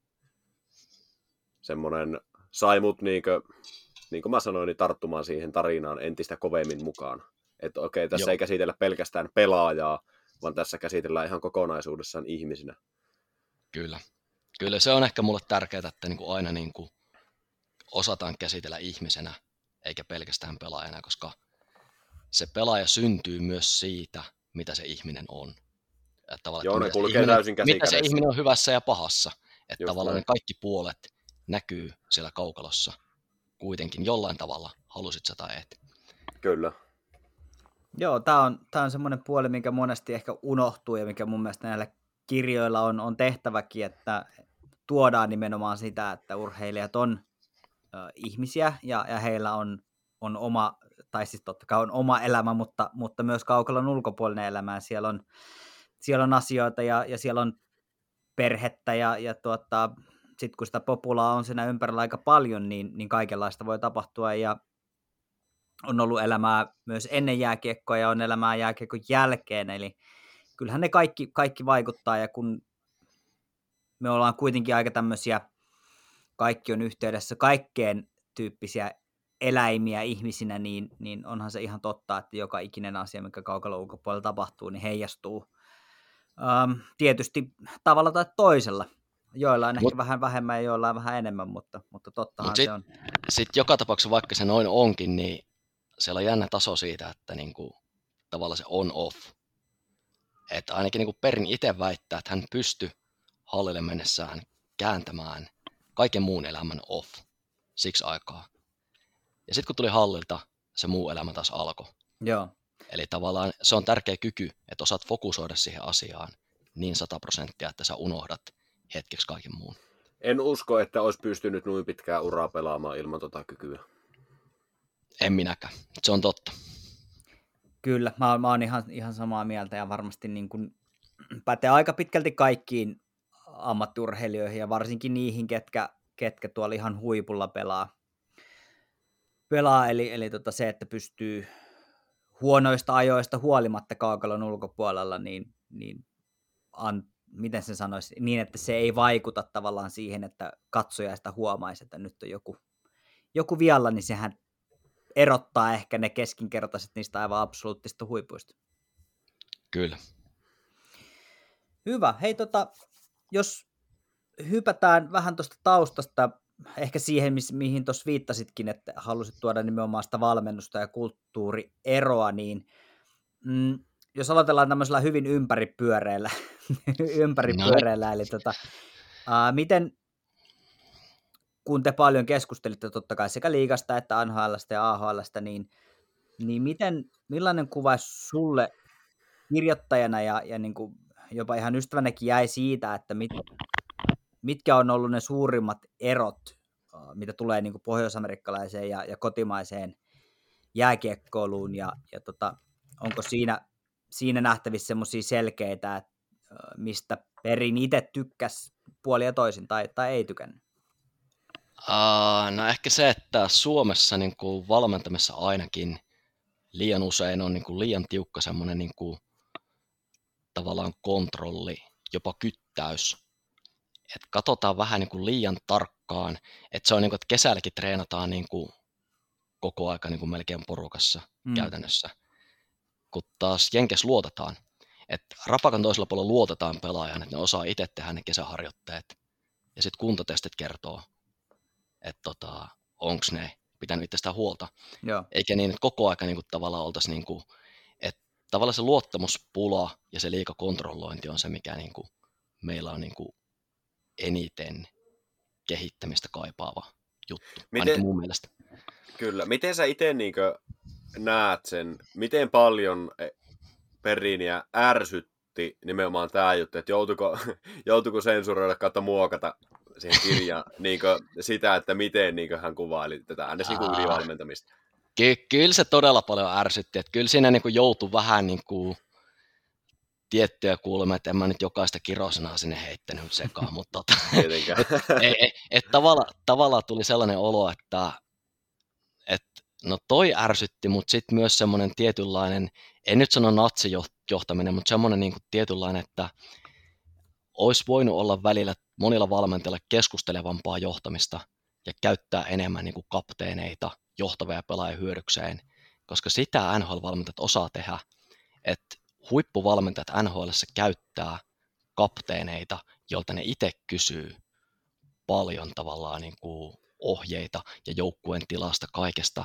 semmoinen sai mut niin kuin, niin kuin mä sanoin, niin tarttumaan siihen tarinaan entistä kovemmin mukaan. Että okei, tässä Joo. ei käsitellä pelkästään pelaajaa, vaan tässä käsitellään ihan kokonaisuudessaan ihmisinä. Kyllä. Kyllä se on ehkä mulle tärkeää, että niin kuin aina niin kuin osataan käsitellä ihmisenä eikä pelkästään pelaajana, koska se pelaaja syntyy myös siitä, mitä se ihminen on. Että tavallaan, Joo, että ne kulkee ihminen, täysin Mitä se ihminen on hyvässä ja pahassa. Että Just tavallaan näin. ne kaikki puolet näkyy siellä kaukalossa kuitenkin jollain tavalla, halusit sä tai et. Kyllä. Joo, tämä on, tää on semmoinen puoli, mikä monesti ehkä unohtuu ja mikä mun mielestä näillä kirjoilla on, on tehtäväkin, että tuodaan nimenomaan sitä, että urheilijat on ihmisiä ja, ja heillä on, on oma tai siis totta kai on oma elämä, mutta, mutta myös kaukalon ulkopuolinen elämä. Siellä on, siellä on asioita ja, ja siellä on perhettä ja, ja tuota, sitten kun sitä populaa on siinä ympärillä aika paljon, niin, niin kaikenlaista voi tapahtua. Ja on ollut elämää myös ennen jääkiekkoa ja on elämää jääkiekon jälkeen, eli kyllähän ne kaikki, kaikki vaikuttaa. Ja kun me ollaan kuitenkin aika tämmöisiä, kaikki on yhteydessä kaikkeen tyyppisiä eläimiä ihmisinä, niin, niin onhan se ihan totta, että joka ikinen asia, mikä kaukalla ulkopuolella tapahtuu, niin heijastuu ähm, tietysti tavalla tai toisella. Joillain Mut, ehkä vähän vähemmän ja joillain vähän enemmän, mutta, mutta tottahan mut sit, se on. Sitten joka tapauksessa, vaikka se noin onkin, niin siellä on jännä taso siitä, että niinku, tavallaan se on-off. Että ainakin niinku Perin itse väittää, että hän pystyy hallille mennessään kääntämään kaiken muun elämän off siksi aikaa. Ja sitten kun tuli hallilta, se muu elämä taas alkoi. Joo. Eli tavallaan se on tärkeä kyky, että osaat fokusoida siihen asiaan niin 100 prosenttia, että sä unohdat hetkeksi kaiken muun. En usko, että olisi pystynyt noin pitkää uraa pelaamaan ilman tota kykyä. En minäkään. Se on totta. Kyllä, mä, mä oon ihan, ihan samaa mieltä ja varmasti niin kuin pätee aika pitkälti kaikkiin ammattiurheilijoihin ja varsinkin niihin, ketkä, ketkä tuolla ihan huipulla pelaa. pelaa eli eli tota se, että pystyy huonoista ajoista huolimatta kaukalon ulkopuolella, niin, niin an, miten se sanoisi, niin että se ei vaikuta tavallaan siihen, että katsoja sitä huomaisi, että nyt on joku, joku vialla, niin sehän erottaa ehkä ne keskinkertaiset niistä aivan absoluuttista huipuista. Kyllä. Hyvä. Hei, tota, jos hypätään vähän tuosta taustasta, ehkä siihen, mihin tuossa viittasitkin, että halusit tuoda nimenomaan sitä valmennusta ja kulttuurieroa, niin mm, jos aloitellaan tämmöisellä hyvin ympäripyöreellä no. eli tota, uh, miten, kun te paljon keskustelitte totta kai sekä liigasta että NHLstä ja AHLstä, niin, niin miten, millainen kuva sulle kirjoittajana ja, ja niin kuin jopa ihan ystävänäkin jäi siitä, että mit, mitkä on ollut ne suurimmat erot, mitä tulee niin pohjoisamerikkalaiseen ja, ja kotimaiseen jääkiekkoiluun, ja, ja tota, onko siinä, siinä nähtävissä semmoisia selkeitä, että mistä Perin itse tykkäs puoli ja toisin, tai, tai ei tykännyt? Uh, no ehkä se, että Suomessa niin kuin valmentamissa ainakin liian usein on niin kuin liian tiukka semmoinen niin kuin tavallaan kontrolli, jopa kyttäys. Et katsotaan vähän niin kuin liian tarkkaan, että se on niin kuin, että kesälläkin treenataan niin kuin koko aika niin kuin melkein porukassa mm. käytännössä, kun taas Jenkes luotetaan. Että rapakan toisella puolella luotetaan pelaajan, että ne osaa itse tehdä ne kesäharjoitteet. Ja sitten kuntotestit kertoo, että tota, onko ne pitänyt itse sitä huolta. Joo. Eikä niin, että koko aika niin kuin, tavallaan oltaisiin niin kuin, tavallaan se luottamuspula ja se liikakontrollointi on se, mikä niin kuin meillä on niin kuin eniten kehittämistä kaipaava juttu, miten, ainakin mun mielestä. Kyllä. Miten sä itse niin näet sen, miten paljon e, Periniä ärsytti nimenomaan tämä juttu, että joutuiko, joutuiko sensuroida kautta muokata siihen kirjaan niin sitä, että miten niin hän kuvaili tätä ns. Niin ylivalmentamista? Ky- kyllä se todella paljon ärsytti, että kyllä siinä niin kuin joutui vähän niin kuin tiettyjä kulmia, että en mä nyt jokaista kirosanaa sinne heittänyt sekaan, mutta tota, et, et, et, tavalla, tavallaan tuli sellainen olo, että et, no toi ärsytti, mutta sitten myös semmoinen tietynlainen, en nyt sano natsijohtaminen, mutta semmoinen niin kuin tietynlainen, että olisi voinut olla välillä monilla valmentajilla keskustelevampaa johtamista ja käyttää enemmän niin kuin kapteeneita – johtavia pelaajia hyödykseen, koska sitä NHL-valmentajat osaa tehdä, että huippuvalmentajat NHL käyttää kapteeneita, joilta ne itse kysyy paljon tavallaan niin kuin ohjeita ja joukkueen tilasta kaikesta,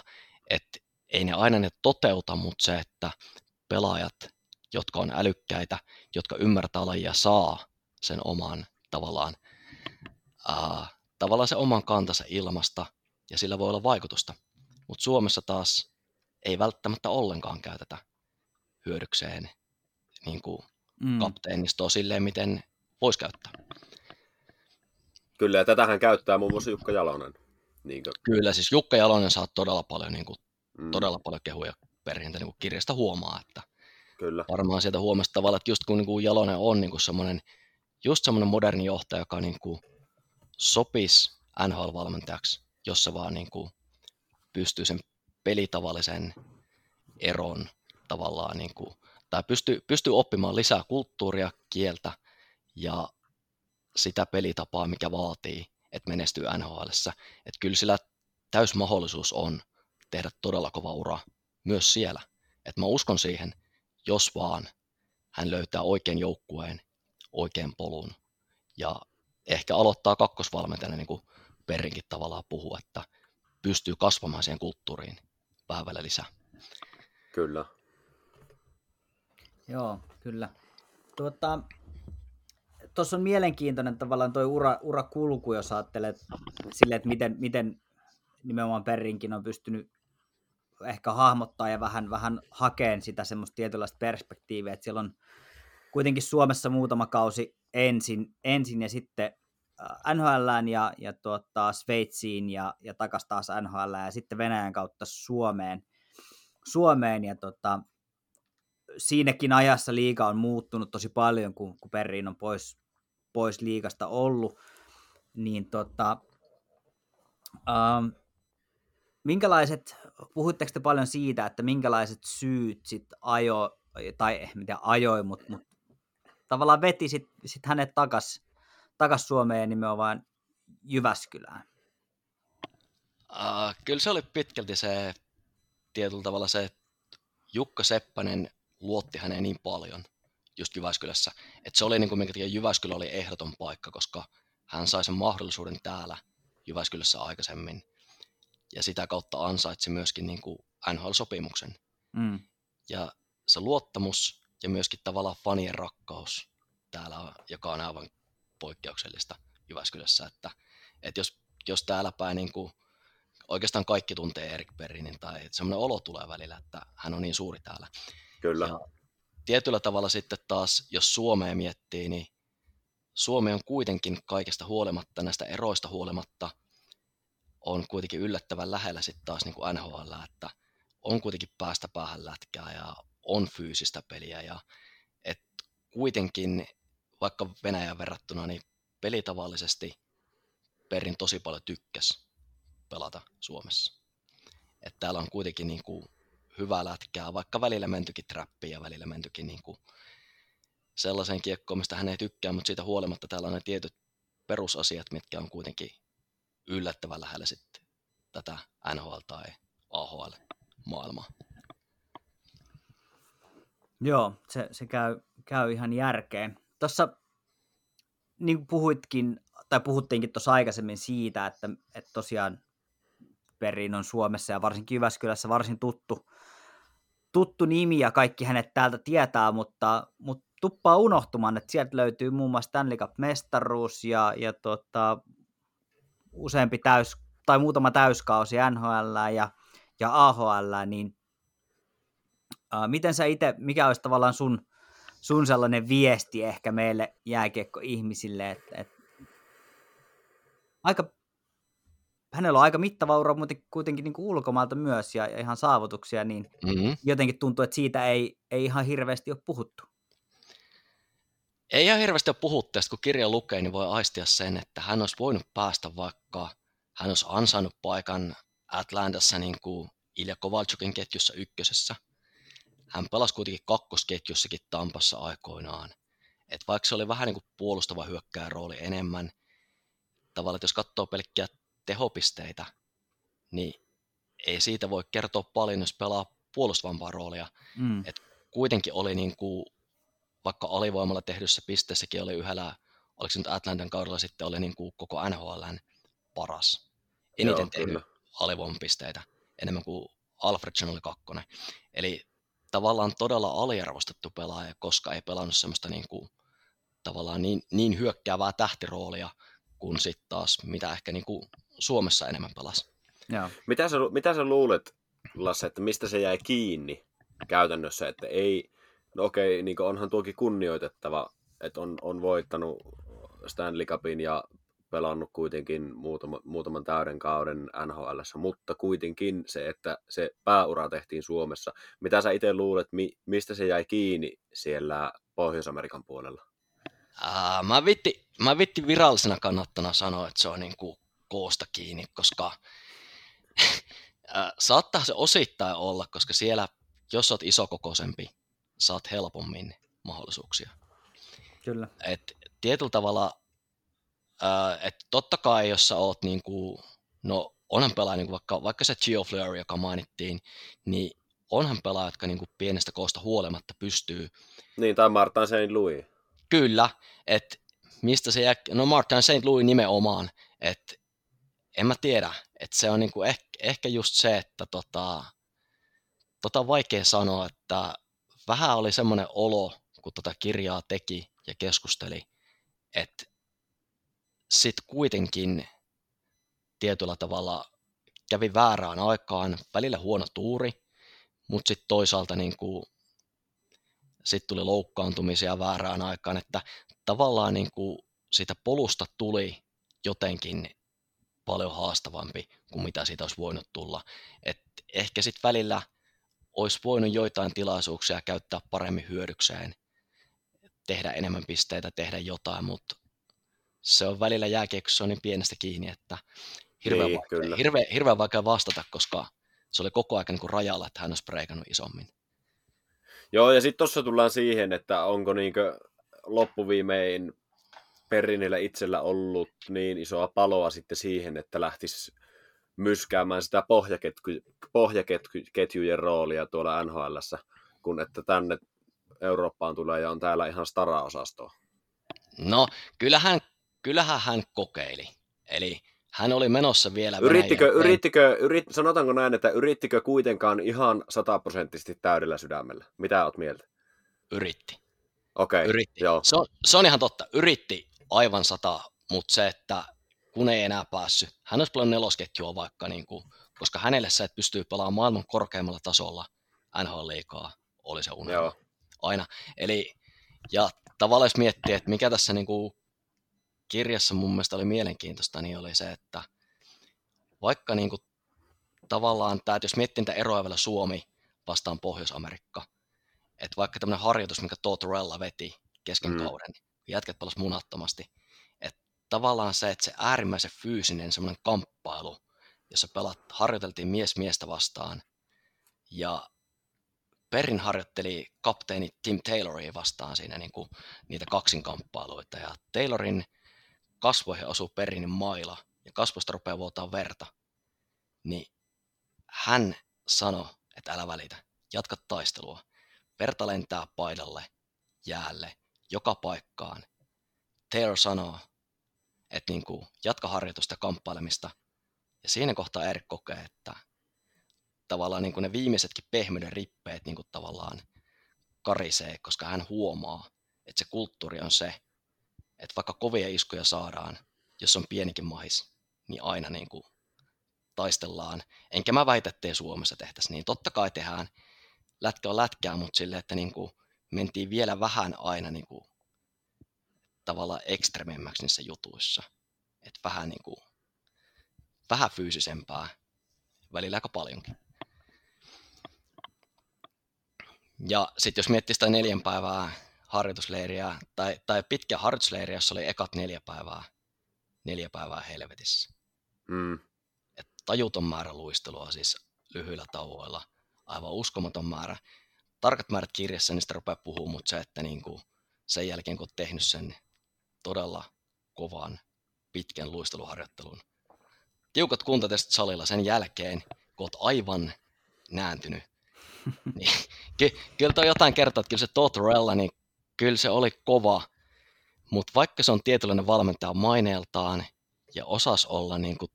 että ei ne aina ne toteuta, mutta se, että pelaajat, jotka on älykkäitä, jotka ymmärtää lajia, saa sen oman tavallaan, ää, tavallaan se oman kantansa ilmasta ja sillä voi olla vaikutusta. Mutta Suomessa taas ei välttämättä ollenkaan käytetä hyödykseen niin kuin mm. kapteenistoa silleen, miten voisi käyttää. Kyllä, ja tätähän käyttää muun muassa Jukka Jalonen. Niin kuin... Kyllä, siis Jukka Jalonen saa todella paljon niin kuin mm. todella paljon kehuja Perrintä niin kirjasta huomaa, että Kyllä. varmaan sieltä huomasi tavallaan, että just kun niin kuin Jalonen on niin kuin semmoinen, just semmoinen moderni johtaja, joka niin kuin sopisi NHL-valmentajaksi, jossa vaan niin kuin pystyy sen pelitavallisen eron tavallaan, niin kuin, tai pystyy, pystyy oppimaan lisää kulttuuria, kieltä ja sitä pelitapaa, mikä vaatii, että menestyy nhl Että kyllä sillä täys mahdollisuus on tehdä todella kova ura myös siellä. Että mä uskon siihen, jos vaan hän löytää oikean joukkueen, oikean polun ja ehkä aloittaa kakkosvalmentajana, niin kuin Perrinkin tavallaan puhuu, että pystyy kasvamaan siihen kulttuuriin vähän vielä lisää. Kyllä. Joo, kyllä. Tuota, tuossa on mielenkiintoinen tavallaan tuo ura, urakulku, jos ajattelet sille, että miten, miten nimenomaan Perrinkin on pystynyt ehkä hahmottaa ja vähän, vähän hakeen sitä semmoista tietynlaista perspektiiviä, että siellä on kuitenkin Suomessa muutama kausi ensin, ensin ja sitten äh, NHL ja, ja tuota, Sveitsiin ja, ja takas taas NHL ja sitten Venäjän kautta Suomeen. Suomeen ja tota, siinäkin ajassa liiga on muuttunut tosi paljon, kun, kun Perriin on pois, pois liigasta ollut. Niin tota, ähm, minkälaiset, puhuitteko te paljon siitä, että minkälaiset syyt sit ajo, tai mitä ajoi, mutta mut, tavallaan veti sit, sit hänet takas, takas Suomeen nimenomaan Jyväskylään? Uh, kyllä se oli pitkälti se tietyllä tavalla se, Jukka Seppänen luotti häneen niin paljon just Jyväskylässä, että se oli niin kuin minkä takia Jyväskylä oli ehdoton paikka, koska hän sai sen mahdollisuuden täällä Jyväskylässä aikaisemmin ja sitä kautta ansaitsi myöskin niin kuin NHL-sopimuksen. Mm. Ja se luottamus ja myöskin tavallaan fanien rakkaus täällä, joka on aivan poikkeuksellista Jyväskylässä, että, että jos, jos täällä päin niin kuin, oikeastaan kaikki tuntee Erik Perinin tai semmoinen olo tulee välillä, että hän on niin suuri täällä. Kyllä. Ja tietyllä tavalla sitten taas, jos Suomea miettii, niin Suomi on kuitenkin kaikesta huolimatta, näistä eroista huolimatta, on kuitenkin yllättävän lähellä sitten taas niin kuin NHL, että on kuitenkin päästä päähän lätkää ja on fyysistä peliä ja et kuitenkin vaikka Venäjän verrattuna, niin pelitavallisesti Perin tosi paljon tykkäs pelata Suomessa. Et täällä on kuitenkin niin kuin hyvää lätkää, vaikka välillä mentykin trappiin ja välillä mentykin niin kuin sellaisen kiekkoon, mistä hän ei tykkää, mutta siitä huolimatta täällä on ne tietyt perusasiat, mitkä on kuitenkin yllättävän lähellä sitten tätä NHL- tai AHL-maailmaa. Joo, se, se käy, käy ihan järkeen. Tuossa niin kuin puhuitkin, tai puhuttiinkin tuossa aikaisemmin siitä, että, että tosiaan Perin on Suomessa ja varsinkin Jyväskylässä varsin tuttu, tuttu nimi ja kaikki hänet täältä tietää, mutta, mutta tuppaa unohtumaan, että sieltä löytyy muun muassa Stanley Cup-mestaruus ja, ja tota, useampi täys, tai muutama täyskausi NHL ja, ja AHL, niin ää, miten sä itse, mikä olisi tavallaan sun, sun sellainen viesti ehkä meille jääkiekko-ihmisille, että, että aika, hänellä on aika mittava ura mutta kuitenkin niin kuin ulkomailta myös ja, ja ihan saavutuksia, niin mm-hmm. jotenkin tuntuu, että siitä ei, ei ihan hirveästi ole puhuttu. Ei ihan hirveästi ole puhuttu, kun kirja lukee, niin voi aistia sen, että hän olisi voinut päästä vaikka, hän olisi ansainnut paikan Atlantassa niin kuin Ilja Kovalchukin ketjussa ykkösessä. Hän pelasi kuitenkin kakkosketjussakin Tampassa aikoinaan. Et vaikka se oli vähän niin kuin puolustava hyökkää rooli enemmän, tavallaan että jos katsoo pelkkiä tehopisteitä, niin ei siitä voi kertoa paljon, jos pelaa puolustavampaa roolia. Mm. Et kuitenkin oli niin kuin vaikka alivoimalla tehdyssä pisteessäkin oli yhdellä, oliko se nyt Atlantan kaudella sitten, oli niin kuin koko NHLn paras. Eniten Joo, tehnyt alivoimapisteitä, enemmän kuin Alfredson oli kakkonen. Eli tavallaan todella aliarvostettu pelaaja, koska ei pelannut semmoista niin kuin, tavallaan niin, niin hyökkäävää tähtiroolia, kuin sitten taas mitä ehkä niin kuin Suomessa enemmän pelasi. Joo. Mitä, sä, mitä sä luulet, Lasse, että mistä se jäi kiinni käytännössä, että ei, no okei, niin onhan tuokin kunnioitettava, että on, on voittanut Stanley Cupin ja pelannut kuitenkin muutama, muutaman täyden kauden NHL, mutta kuitenkin se, että se pääura tehtiin Suomessa. Mitä sä itse luulet, mi, mistä se jäi kiinni siellä Pohjois-Amerikan puolella? Ää, mä, vitti, mä vitti virallisena kannattana sanoa, että se on niin kuin koosta kiinni, koska saattaa se osittain olla, koska siellä, jos oot isokokoisempi, saat helpommin mahdollisuuksia. Kyllä. Et tietyllä tavalla, että totta kai jos sä oot niin kuin, no onhan pelaaja, niin kuin vaikka, vaikka se Gio Fleury, joka mainittiin, niin onhan pelaaja, jotka niin kuin pienestä koosta huolimatta pystyy. Niin, tai Martin St. Louis. Kyllä, että mistä se jää, no Martin St. Louis nimenomaan, että en mä tiedä, että se on niinku ehkä, ehkä just se, että tota, tota vaikea sanoa, että vähän oli semmoinen olo, kun tota kirjaa teki ja keskusteli, että sitten kuitenkin tietyllä tavalla kävi väärään aikaan, välillä huono tuuri, mutta sitten toisaalta niin kuin, sit tuli loukkaantumisia väärään aikaan, että tavallaan niin kuin siitä polusta tuli jotenkin paljon haastavampi kuin mitä siitä olisi voinut tulla. Et ehkä sitten välillä olisi voinut joitain tilaisuuksia käyttää paremmin hyödykseen, tehdä enemmän pisteitä, tehdä jotain, mutta se on välillä jääkiekossa niin pienestä kiinni, että hirveän, niin, vaikea, hirveän, hirveän vaikea vastata, koska se oli koko ajan niin rajalla, että hän olisi preikannut isommin. Joo, ja sitten tuossa tullaan siihen, että onko niinkö loppuviimein Perrinillä itsellä ollut niin isoa paloa sitten siihen, että lähtisi myskäämään sitä pohjaketju, pohjaketjujen roolia tuolla nhl kun että tänne Eurooppaan tulee ja on täällä ihan stara-osastoa. No, kyllähän, kyllähän hän kokeili. Eli hän oli menossa vielä yrittikö, Venäjään. yrittikö, yrit, sanotaanko näin, että yrittikö kuitenkaan ihan sataprosenttisesti täydellä sydämellä? Mitä oot mieltä? Yritti. Okei, okay, Yritti. Joo. Se, on, se on ihan totta. Yritti aivan sata, mutta se, että kun ei enää päässyt, hän olisi pelannut nelosketjua vaikka, niin kuin, koska hänelle se, että pystyy pelaamaan maailman korkeimmalla tasolla NHL-liikaa, oli se unelma. Joo. Aina. Eli, ja tavallaan jos miettii, että mikä tässä niin kuin, kirjassa mun mielestä oli mielenkiintoista, niin oli se, että vaikka niin kuin, tavallaan tämä, että jos miettii niitä eroja vielä Suomi vastaan Pohjois-Amerikka, että vaikka tämmöinen harjoitus, mikä Tortorella veti kesken mm. kauden, jätkät pelas munattomasti. Että tavallaan se, että se äärimmäisen fyysinen semmoinen kamppailu, jossa pelat, harjoiteltiin mies miestä vastaan, ja Perin harjoitteli kapteeni Tim Tayloria vastaan siinä niin kuin niitä kaksinkamppailuita, ja Taylorin kasvoihin osuu Perinin maila, ja kasvoista rupeaa vuotaa verta, niin hän sanoi, että älä välitä, jatka taistelua. Verta lentää paidalle, jäälle, joka paikkaan. Taylor sanoo, että niin kuin jatka harjoitusta kamppailemista. Ja siinä kohtaa Erik kokee, että tavallaan niin kuin ne viimeisetkin pehmyyden rippeet niin kuin tavallaan karisee, koska hän huomaa, että se kulttuuri on se, että vaikka kovia iskuja saadaan, jos on pienikin mahis, niin aina niin kuin taistellaan. Enkä mä väitä, ettei Suomessa tehtäisi niin. Totta kai tehdään lätkä on lätkää, mutta sille, että niin kuin mentiin vielä vähän aina niin kuin, tavallaan ekstrememmäksi niissä jutuissa. Että vähän, niin kuin, vähän fyysisempää, välillä aika paljonkin. Ja sitten jos miettii sitä neljän päivää harjoitusleiriä, tai, tai pitkä harjoitusleiriä, jossa oli ekat neljä päivää, neljä päivää helvetissä. Mm. Et tajuton määrä luistelua siis lyhyillä tauoilla, aivan uskomaton määrä tarkat määrät kirjassa, sitä rupeaa puhumaan, mutta se, että niin kuin sen jälkeen kun olet tehnyt sen todella kovan, pitkän luisteluharjoittelun, tiukat kuntatestit salilla sen jälkeen, kun olet aivan nääntynyt, niin ky- kyllä toi jotain kertoo, että kyllä se Tortorella, niin kyllä se oli kova, mutta vaikka se on tietynlainen valmentaja maineeltaan ja osas olla niin kuin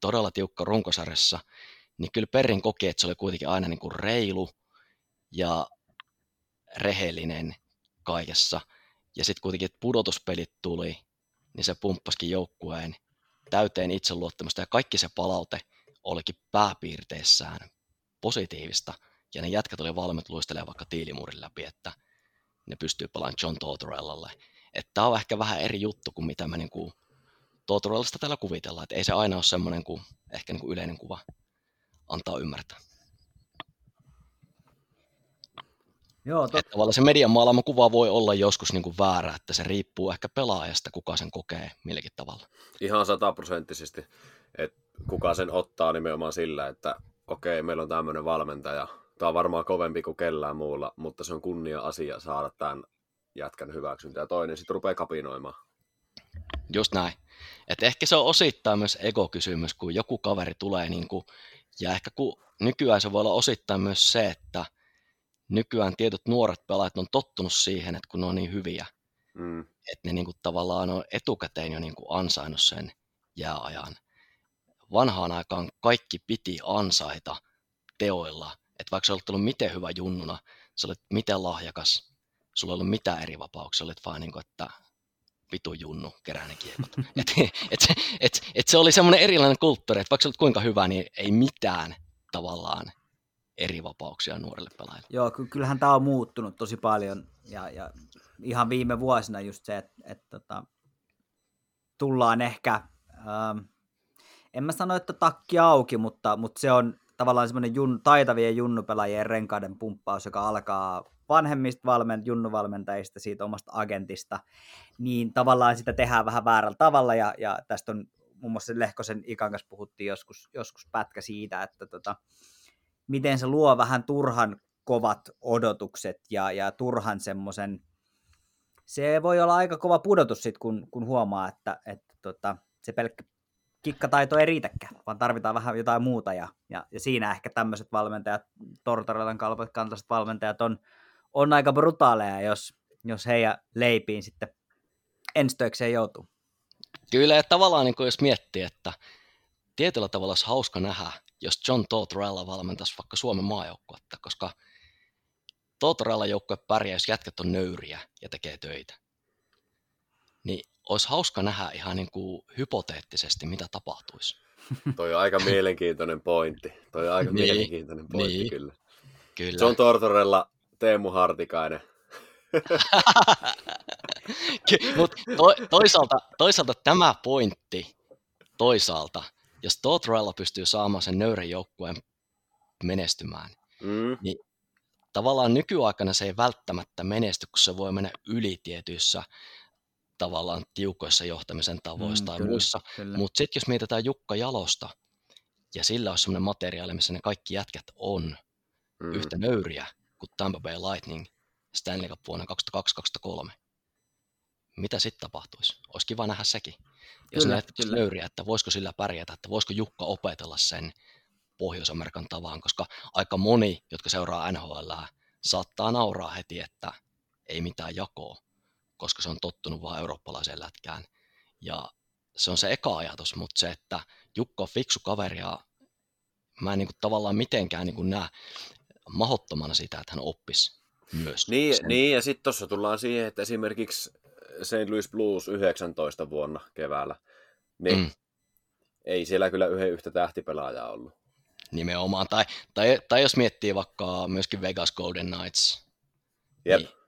todella tiukka runkosarjassa, niin kyllä Perrin koki, että se oli kuitenkin aina niin kuin reilu ja rehellinen kaikessa. Ja sitten kuitenkin, että pudotuspelit tuli, niin se pumppaskin joukkueen täyteen itseluottamusta ja kaikki se palaute olikin pääpiirteissään positiivista. Ja ne jätkät oli valmiit luistelemaan vaikka tiilimurin läpi, että ne pystyy pelaamaan John Tortorellalle. Että tämä on ehkä vähän eri juttu kuin mitä mä niinku Toturellista täällä kuvitellaan, että ei se aina ole semmoinen kuin ehkä niin kuin yleinen kuva antaa ymmärtää. Joo, to... Että tavallaan se median maalaama kuva voi olla joskus niin kuin väärä, että se riippuu ehkä pelaajasta, kuka sen kokee milläkin tavalla. Ihan sataprosenttisesti, että kuka sen ottaa nimenomaan sillä, että okei, meillä on tämmöinen valmentaja, tämä on varmaan kovempi kuin kellään muulla, mutta se on kunnia asia saada tämän jätkän hyväksyntä ja toinen sitten rupeaa kapinoimaan. Just näin. Et ehkä se on osittain myös ego-kysymys, kun joku kaveri tulee, niin kuin, ja ehkä kun nykyään se voi olla osittain myös se, että nykyään tietyt nuoret pelaajat on tottunut siihen, että kun ne on niin hyviä, Mm. että ne niin kuin, tavallaan on etukäteen jo niin kuin ansainnut sen jääajan. Vanhaan aikaan kaikki piti ansaita teoilla, että vaikka sä olet ollut miten hyvä junnuna, sä olet miten lahjakas, sulla ei ollut mitään eri vapauksia, olet vaan niin kuin, että vitu junnu, kerää ne kiekot. et, et, et, et, se oli semmoinen erilainen kulttuuri, että vaikka sä olet kuinka hyvä, niin ei mitään tavallaan eri vapauksia nuorille pelaajille. Joo, ky- kyllähän tämä on muuttunut tosi paljon ja, ja ihan viime vuosina just se, että et, tota, tullaan ehkä, ähm, en mä sano, että takki auki, mutta, mutta se on tavallaan semmoinen jun, taitavien junnupelaajien renkaiden pumppaus, joka alkaa vanhemmista valment, junnuvalmentajista, siitä omasta agentista, niin tavallaan sitä tehdään vähän väärällä tavalla, ja, ja tästä on muun muassa Lehkosen Ikan kanssa puhuttiin joskus, joskus pätkä siitä, että tota, miten se luo vähän turhan kovat odotukset ja, ja turhan semmoisen, se voi olla aika kova pudotus sit, kun, kun huomaa, että, että tota, se pelkkä kikkataito ei riitäkään, vaan tarvitaan vähän jotain muuta, ja, ja, ja siinä ehkä tämmöiset valmentajat, Tortorelan kaltaiset valmentajat on, on aika brutaaleja, jos, jos heidän leipiin sitten enstöikseen joutuu. Kyllä, että tavallaan niin jos miettii, että tietyllä tavalla olisi hauska nähdä, jos John Tortorella valmentaisi vaikka Suomen maajoukkuetta, koska Tortorella joukkue pärjää, jos jätkät on nöyriä ja tekee töitä. Niin olisi hauska nähdä ihan niin kuin hypoteettisesti, mitä tapahtuisi. Toi on aika mielenkiintoinen pointti. Toi on aika Niin, mielenkiintoinen pointti niin. kyllä. Kyllä. John Tortorella, Teemu Hartikainen. Mutta to, toisaalta, toisaalta tämä pointti, toisaalta, jos Tortorella pystyy saamaan sen nöyrän joukkueen menestymään, Mm. tavallaan nykyaikana se ei välttämättä menesty, kun se voi mennä yli tietyissä tavallaan tiukoissa johtamisen tavoissa mm, tai kyllä, muissa. Mutta sitten jos mietitään Jukka Jalosta, ja sillä on semmoinen materiaali, missä ne kaikki jätkät on Mm. yhtä nöyriä kuin Tampa Bay Lightning Stanley Cup vuonna 2002-2003. Mitä sitten tapahtuisi? Olisi kiva nähdä sekin. Jos Kyllä, kyllä. nöyriä, että voisiko sillä pärjätä, että voisiko Jukka opetella sen Pohjois-Amerikan tavan, koska aika moni, jotka seuraa NHL, saattaa nauraa heti, että ei mitään jakoa, koska se on tottunut vaan eurooppalaiseen lätkään. Ja se on se eka ajatus, mutta se, että Jukka on fiksu kaveri ja mä en niin kuin tavallaan mitenkään niin kuin näe mahottomana sitä, että hän oppisi myös. Niin, sen. niin, ja sitten tuossa tullaan siihen, että esimerkiksi St. Louis Blues 19 vuonna keväällä, niin Mm. mm. ei siellä kyllä yhden yhtä tähtipelaajaa ollut. Nimenomaan. Tai, tai, tai jos miettii vaikka myöskin Vegas Golden Knights, Jep. Niin.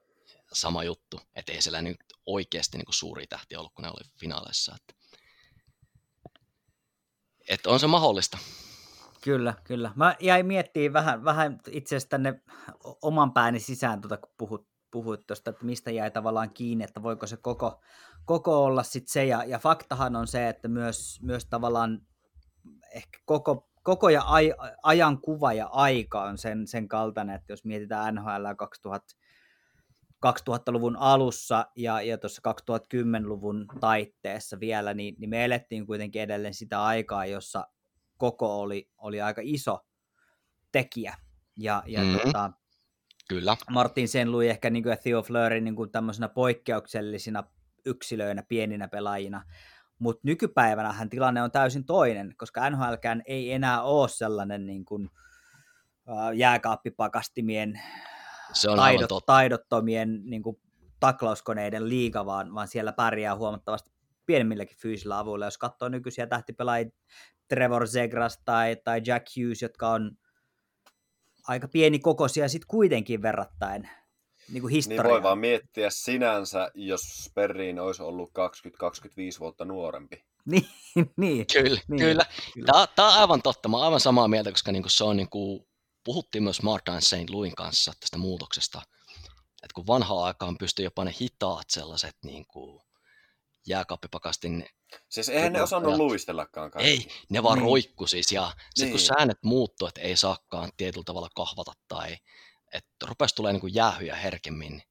Sama juttu. Että ei siellä nyt oikeasti niin suuri tähti ollut, kun ne oli finaaleissa. Että, että on se mahdollista. Kyllä, kyllä. Mä jäin miettimään vähän, vähän itse asiassa tänne oman pääni sisään, tuota, kun puhut, puhuit tuosta, että mistä jäi tavallaan kiinni, että voiko se koko, koko olla sitten se. Ja, ja faktahan on se, että myös, myös tavallaan ehkä koko, koko ja aj, ajan kuva ja aika on sen, sen kaltainen, että jos mietitään NHL 2000, 2000-luvun alussa ja, ja tuossa 2010-luvun taitteessa vielä, niin, niin me elettiin kuitenkin edelleen sitä aikaa, jossa koko oli, oli aika iso tekijä. Ja, ja Mhm. tota, Kyllä. Martin Senlui ehkä niin kuin ja Theo Fleury niin kuin tämmöisenä poikkeuksellisina yksilöinä, pieninä pelaajina. Mutta nykypäivänähän tilanne on täysin toinen, koska NHLkään ei enää ole sellainen niin kuin, ää, jääkaappipakastimien Se on taidot, taidottomien niin kuin, taklauskoneiden liiga, vaan, vaan siellä pärjää huomattavasti pienemmilläkin fyysillä avuilla. Jos katsoo nykyisiä tähtipelaajia, Trevor Zegras tai, tai Jack Hughes, jotka on aika pieni kokoisia sitten kuitenkin verrattain niin kuin Niin voi vaan miettiä sinänsä, jos Perriin olisi ollut 20-25 vuotta nuorempi. Niin, niin. Kyllä, Niin, kyllä. kyllä. Tämä, tämä on aivan totta. Mä oon aivan samaa mieltä, koska niin kuin se on, niin kuin, puhuttiin myös Martin St. Louin kanssa tästä muutoksesta. Että kun vanhaan aikaan pystyi jopa ne hitaat sellaiset niin kuin jääkaappipakastin, Siis eihän ne osannut ajat. luistellakaan kaikki. ei, ne vaan Niin. roikku siis. Ja sitten kun Niin. säännöt muuttuu, että ei saakaan tietyllä tavalla kahvata tai että rupesi tulee niin kuin jäähyjä herkemmin,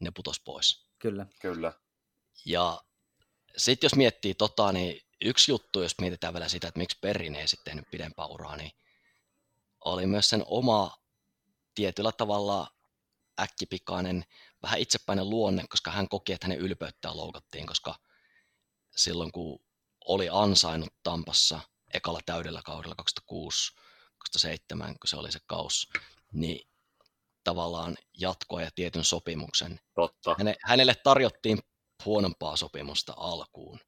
ne putos pois. Kyllä. Kyllä. Ja sitten jos miettii tota, niin yksi juttu, jos mietitään vielä sitä, että miksi Perrin ei sitten tehnyt pidempää uraa, niin oli myös sen oma tietyllä tavalla äkkipikainen, vähän itsepäinen luonne, koska hän koki, että hänen ylpeyttään loukattiin, koska silloin kun oli ansainnut Tampassa ekalla täydellä kaudella 2006 2007, kun se oli se kaus, niin tavallaan jatkoa ja tietyn sopimuksen Totta. Häne, hänelle tarjottiin huonompaa sopimusta alkuun,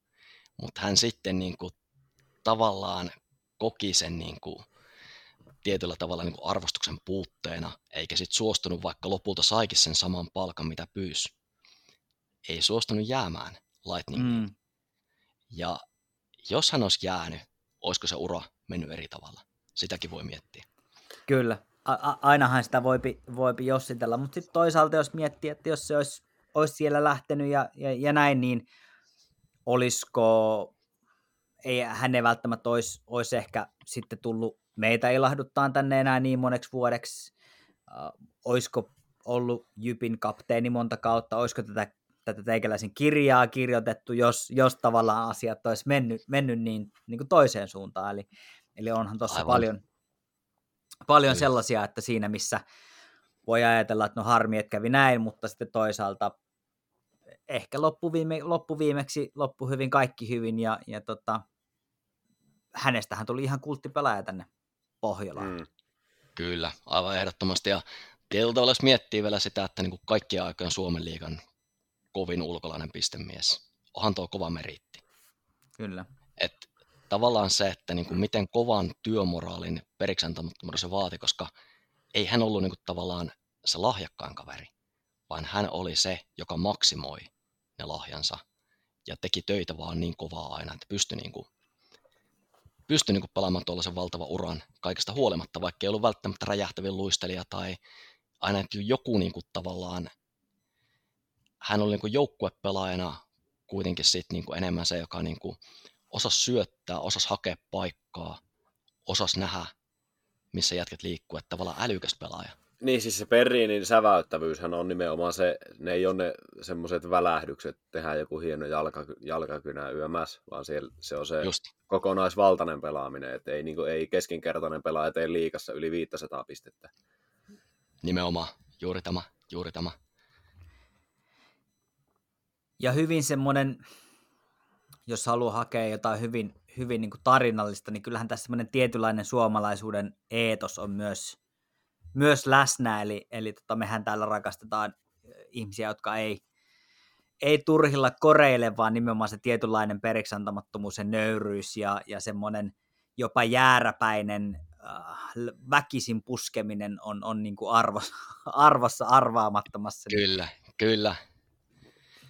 mutta hän sitten niin kuin, tavallaan koki sen niin kuin, tietyllä tavalla niin kuin arvostuksen puutteena, eikä sitten suostunut, vaikka lopulta saikin sen saman palkan, mitä pyysi. Ei suostunut jäämään Lightningiin. Mm. Ja jos hän olisi jäänyt, olisiko se ura mennyt eri tavalla? Sitäkin voi miettiä. Kyllä. A- a- ainahan sitä voipi, voipi jossitella, mutta sitten toisaalta jos miettii, että jos se olisi, olisi siellä lähtenyt ja, ja, ja näin, niin olisiko, ei, hän ei välttämättä olisi, olisi ehkä sitten tullut meitä ilahduttaa tänne enää niin moneksi vuodeksi. Uh, olisiko ollut Jypin kapteeni monta kautta, olisiko tätä, tätä teikäläisen kirjaa kirjoitettu, jos, jos tavallaan asiat olisi mennyt, mennyt niin, niin kuin toiseen suuntaan. Eli, eli onhan tuossa paljon, paljon sellaisia, että siinä missä voi ajatella, että no harmi, että kävi näin, mutta sitten toisaalta ehkä loppuviime, loppuviimeksi loppu hyvin, kaikki hyvin ja, ja tota, hänestähän tuli ihan kulttipelaaja tänne Pohjolaan. Mm. Kyllä, aivan ehdottomasti. Ja tietyllä tavalla jos miettii vielä sitä, että niin kuin kaikkien aikojen Suomen liigan kovin ulkolainen pistemies, onhan tuo kova meriitti. Kyllä. Et tavallaan se, että niin kuin miten kovan työmoraalin periksantamattomuuden se vaati, koska ei hän ollut niin kuin tavallaan se lahjakkaan kaveri, vaan hän oli se, joka maksimoi ne lahjansa ja teki töitä vaan niin kovaa aina, että pystyi, niin kuin, pystyi niin kuin pelaamaan tuollaisen valtavan uran kaikesta huolimatta, vaikka ei ollut välttämättä räjähtävin luistelija tai aina että joku niin kuin tavallaan, hän oli niin kuin joukkuepelaajana kuitenkin sit niin kuin enemmän se, joka niin kuin osasi syöttää, osasi hakea paikkaa, osasi nähdä, missä jätket liikkuu, että tavallaan älykäs pelaaja. Niin, siis se Perriinin säväyttävyyshän on nimenomaan se, ne ei ole ne semmoiset välähdykset, tehdään joku hieno jalka, jalkakynä yömässä, vaan siellä, se on se Just, kokonaisvaltainen pelaaminen, että ei, niin kuin, ei keskinkertainen pelaaja tee liikassa yli 500 pistettä. nimenomaan, juuri tämä, juuri tämä. Ja hyvin semmoinen, jos haluaa hakea jotain hyvin, hyvin niin kuin tarinallista, niin kyllähän tässä semmoinen tietynlainen suomalaisuuden eetos on myös, myös läsnä. Eli, eli tota, mehän täällä rakastetaan ihmisiä, jotka ei, ei turhilla koreille, vaan nimenomaan se tietynlainen periksantamattomuus ja nöyryys ja, ja semmoinen jopa jääräpäinen äh, väkisin puskeminen on, on niin kuin arvos, arvossa arvaamattomassa. Kyllä, kyllä.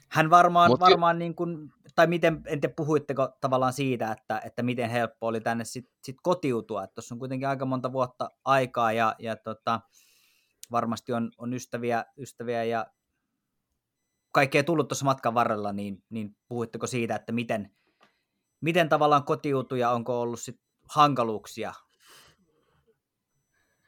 hän varmaan, Mut varmaan niin kuin, tai miten, en te puhuitteko tavallaan siitä, että, että miten helppo oli tänne sitten sit kotiutua, että tuossa on kuitenkin aika monta vuotta aikaa ja, ja tota, varmasti on, on ystäviä, ystäviä ja kaikkea tullut tuossa matkan varrella, niin, niin puhuitteko siitä, että miten, miten tavallaan kotiutu ja onko ollut sit hankaluuksia,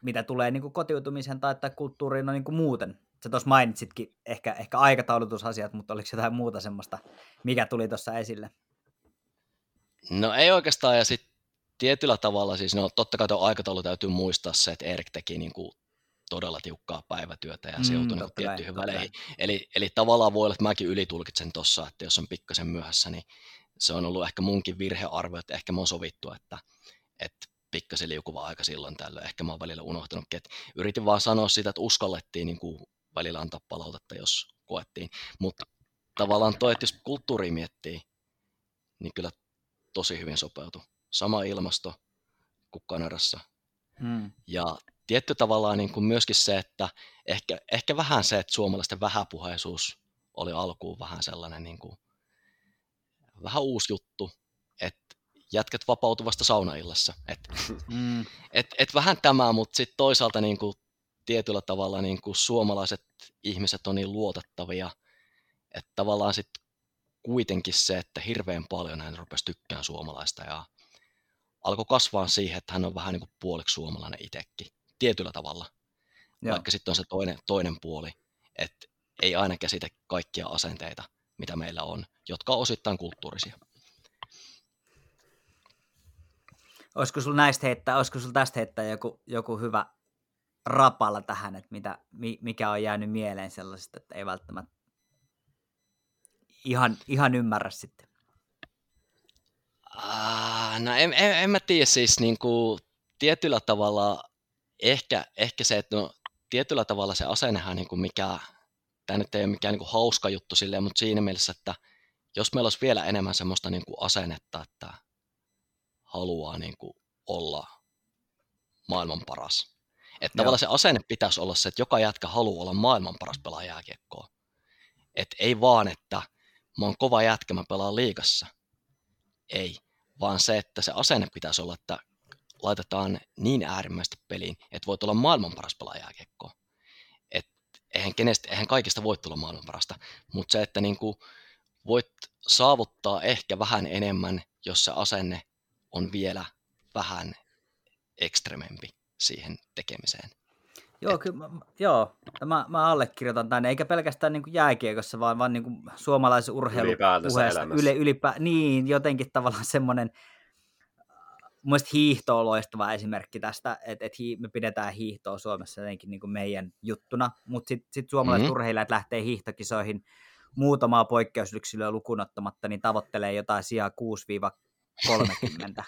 mitä tulee niin kuin kotiutumiseen tai, tai kulttuuriin no niin kuin muuten? Sä tuossa mainitsitkin ehkä, ehkä aikataulutusasiat, mutta oliko jotain muuta semmoista, mikä tuli tuossa esille? No ei oikeastaan, ja sitten tietyllä tavalla, siis no totta kai tuo aikataulu täytyy muistaa se, että Erik teki niin kuin todella tiukkaa päivätyötä ja se Mm, joutui niin totta kai, tiettyihin väleihin. Eli, eli tavallaan voi olla, että mäkin ylitulkitsen tuossa, että jos on pikkasen myöhässä, niin se on ollut ehkä munkin virhearvio, että ehkä mä oon sovittu, että, että pikkasen liukuva aika silloin tällöin. Ehkä mä oon välillä unohtanutkin, että yritin vaan sanoa sitä, että uskallettiin niin kuin välillä antaa palautetta, jos koettiin. Mutta tavallaan toi, että jos kulttuuri miettii, niin kyllä tosi hyvin sopeutui. Sama ilmasto kuin Kanadassa. Mm. Ja tietty tavallaan niin kuin myöskin se, että ehkä, ehkä vähän se, että suomalaisten vähäpuheisuus oli alkuun vähän sellainen niin kuin, vähän uusi juttu, että jätkät vapautuvasta saunaillassa. Et, Mm. et, et vähän tämä, mutta sitten toisaalta niin kuin, tietyllä tavalla niin kuin suomalaiset ihmiset on niin luotettavia, että tavallaan sitten kuitenkin se, että hirveän paljon hän rupesi tykkään suomalaista ja alkoi kasvaa siihen, että hän on vähän niin kuin puoliksi suomalainen itsekin, tietyllä tavalla. Joo. Vaikka sitten on se toinen, toinen puoli, että ei aina käsitä kaikkia asenteita, mitä meillä on, jotka on osittain kulttuurisia. Olisiko sulla näistä heittää, olisiko sulla tästä heittää joku, joku hyvä rapalla tähän, että mitä, mi- mikä on jäänyt mieleen sellaisesta, että ei välttämättä ihan, ihan ymmärrä sitten. Ah, no en, en, en mä tiedä siis niin kuin, tietyllä tavalla ehkä, ehkä se, että no, tietyllä tavalla se asennehan niin mikä, tämä nyt ei ole mikään niin hauska juttu silleen, mutta siinä mielessä, että jos meillä olisi vielä enemmän semmoista niin asennetta, että haluaa niin kuin olla maailman paras. Että Joo. tavallaan se asenne pitäisi olla se, että joka jätkä haluaa olla maailman paras pelaaja jääkiekkoa. Että ei vaan, että mä oon kova jätkä, mä pelaan liigassa. Ei, vaan se, että se asenne pitäisi olla, että laitetaan niin äärimmäisesti peliin, että voit olla maailman paras pelaaja jääkiekkoa. Et eihän, kenestä, eihän kaikista voi tulla maailman parasta, mutta se, että niinku voit saavuttaa ehkä vähän enemmän, jos se asenne on vielä vähän ekstremempi siihen tekemiseen. Joo, kyllä, mä, joo. Mä, mä allekirjoitan tänne, eikä pelkästään niin kuin jääkiekossa, vaan, vaan niin kuin suomalaisen urheilun Ylipäätänsä puheesta. elämässä. Yle, ylipä, niin, jotenkin tavallaan semmoinen, mun hiihto on loistava esimerkki tästä, että et hi, me pidetään hiihtoa Suomessa jotenkin niin kuin meidän juttuna, mutta sitten sit suomalaiset Mhm. mm-hmm. urheilijat lähtee hiihtokisoihin muutamaa poikkeusyksilöä lukunottamatta, niin tavoittelee jotain sijaa 6-30.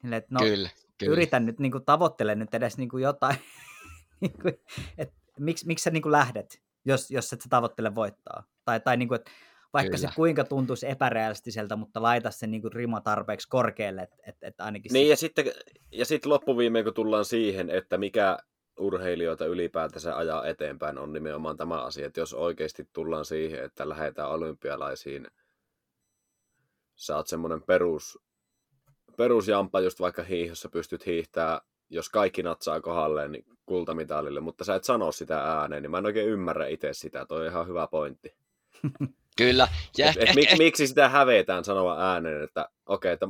Silleen, että no, kyllä, kyllä. yritän nyt niin kuin, tavoittele nyt edes niin kuin jotain, niin kuin, että miksi, miksi sä niin kuin lähdet, jos, jos et sä tavoittele voittaa. Tai, tai niin kuin, että vaikka Kyllä. se kuinka tuntuisi epärealistiselta, mutta laita se niin kuin rima tarpeeksi korkealle, että et, et ainakin Niin, sit- ja sitten, ja sitten loppuviimeen, kun tullaan siihen, että mikä urheilijoita ylipäätänsä ajaa eteenpäin, on nimenomaan tämä asia, että jos oikeasti tullaan siihen, että lähdetään olympialaisiin, sä oot semmoinen perus, perusjampa, just vaikka hiihossa pystyt hiihtää, jos kaikki natsaa kohdalleen, niin kultamitalille, mutta sä et sano sitä ääneen, niin mä en oikein ymmärrä itse sitä, toi on ihan hyvä pointti. Kyllä. Ja Et, et, ehkä, mik, miksi sitä hävetään sanoa ääneen, että okei, että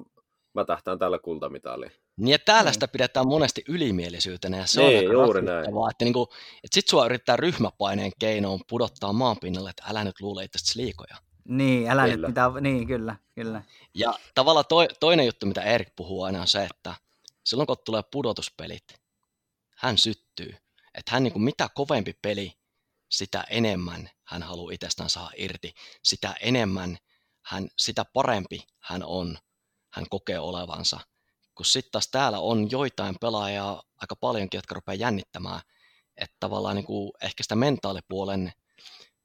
mä tähtään tällä kultamitaliin. niin ja täällä Niin. sitä pidetään monesti ylimielisyytenä ja se Niin, on aika juuri rasittavaa, että, niinku, että sit sua yrittää ryhmäpaineen keinoon pudottaa maanpinnalle, että älä nyt luule itsestäsi liikoja. Niin, älä Kyllä. nyt mitään, niin kyllä, kyllä. Ja tavallaan toi, toinen juttu, mitä Erik puhuu aina on se, että silloin kun tulee pudotuspelit, hän syttyy. Että hän niin kuin mitä kovempi peli, sitä enemmän hän haluaa itsestään saada irti. Sitä enemmän, hän, sitä parempi hän on, hän kokee olevansa. Kun sitten taas täällä on joitain pelaajia aika paljonkin, jotka rupeaa jännittämään, että tavallaan niin kuin ehkä sitä mentaalipuolen,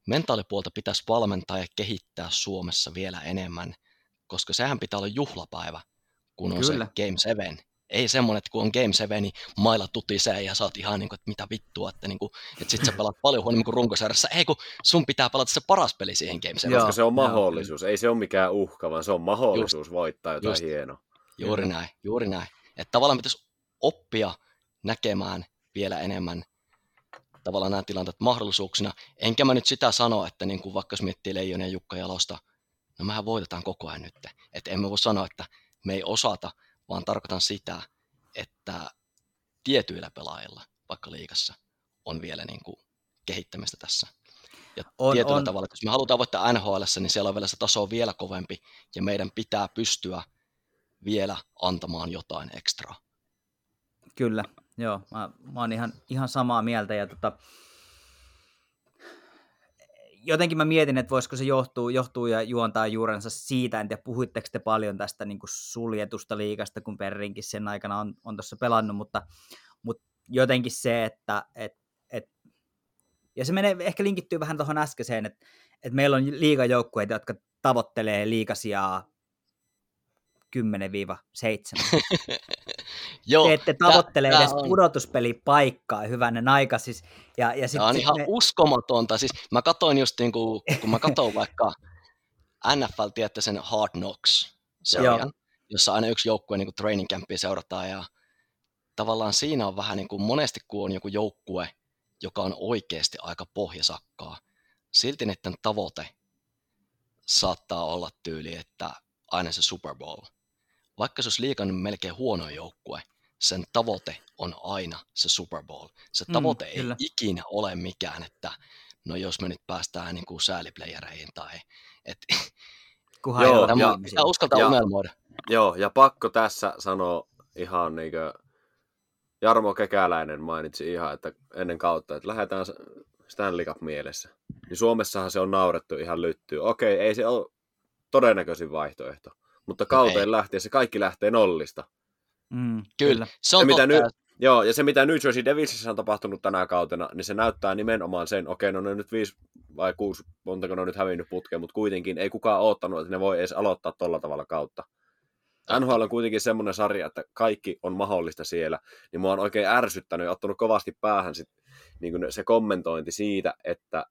mentaalipuolta pitäisi valmentaa ja kehittää Suomessa vielä enemmän, koska sehän pitää olla juhlapäivä, kun on Kyllä. se Game 7. Ei semmoinen, että kun on Game 7, niin mailla tutisee ja oot ihan niin kuin, että mitä vittua, että, niin kuin, että sit sä pelaat paljon huonommin kuin runkosarjassa. Ei kun sun pitää pelata se paras peli siihen Game 7. Joo, Koska se on joo, mahdollisuus, ei se ole mikään uhka, vaan se on mahdollisuus voittaa jotain just. hienoa. Juuri näin, juuri näin. Että tavallaan pitäisi oppia näkemään vielä enemmän tavallaan nämä tilanteet mahdollisuuksina. Enkä mä nyt sitä sano, että niin kuin vaikka jos miettii Leijon ja Jukka Jalosta, no mehän voitetaan koko ajan nyt. Että emme voi sanoa, että me ei osata, vaan tarkoitan sitä, että tietyillä pelaajilla, vaikka liikassa, on vielä niin kuin kehittämistä tässä. Ja On- tietyllä on. tavalla, että jos me halutaan voittaa NHL, niin siellä on vielä se taso vielä kovempi, ja meidän pitää pystyä vielä antamaan jotain ekstraa. Kyllä, joo. Mä, mä oon ihan, ihan samaa mieltä. Ja tota, jotenkin mä mietin, että voisiko se johtuu, johtuu ja juontaa juurensa siitä, en tiedä puhuitteko te paljon tästä niin kuin suljetusta liikasta, kun Perrinkin sen aikana on, on tuossa pelannut, mutta, mutta jotenkin se, että et, et, ja se menee, ehkä linkittyy vähän tuohon äskeiseen, että, että meillä on liigajoukkueita, jotka tavoittelee liikasijaa 10-7. Joo, te ette tavoittele edes on- pudotuspelipaikkaa, hyvänen aika. Siis, ja, ja sit, Tämä on sit ihan me, uskomatonta. Siis mä katsoin just niin kuin, kun mä katsoin vaikka NFL, tiedätte sen Hard Knocks sarjan, jossa aina yksi joukkue niin training campia seurataan ja tavallaan siinä on vähän niin kuin monesti kun on joku joukkue, joka on oikeasti aika pohjasakkaa, silti niiden tavoite saattaa olla tyyli, että aina se Super Bowl. Vaikka se olisi liikan melkein huono joukkue, sen tavoite on aina se Super Bowl. Se mm, tavoite mm, ei kyllä. ikinä ole mikään, että no jos me nyt päästään niin kuin sääliplayereihin tai et, Kunhan joo, ja, ja, ja uskaltaa ja, unelmoida. Joo, ja pakko tässä sanoa ihan niin kuin Jarmo Kekäläinen mainitsi ihan, että ennen kautta, että lähdetään Stanley Cup mielessä. Niin Suomessahan se on naurettu ihan lyttyy. Okei, ei se ole todennäköisin vaihtoehto, mutta kauteen lähtiessä kaikki lähtee nollista. Mm, kyllä, se on ja mitä nyt, Joo, ja se mitä New Jersey Devilsissä on tapahtunut tänä kautena, niin se näyttää nimenomaan sen, okei, no ne on nyt viisi vai kuusi, montako ne on nyt hävinnyt putkeen, mutta kuitenkin ei kukaan oottanut, että ne voi edes aloittaa tolla tavalla kautta. NHL on kuitenkin semmoinen sarja, että kaikki on mahdollista siellä, niin mua on oikein ärsyttänyt ja ottanut kovasti päähän sit, niin kuin se kommentointi siitä, että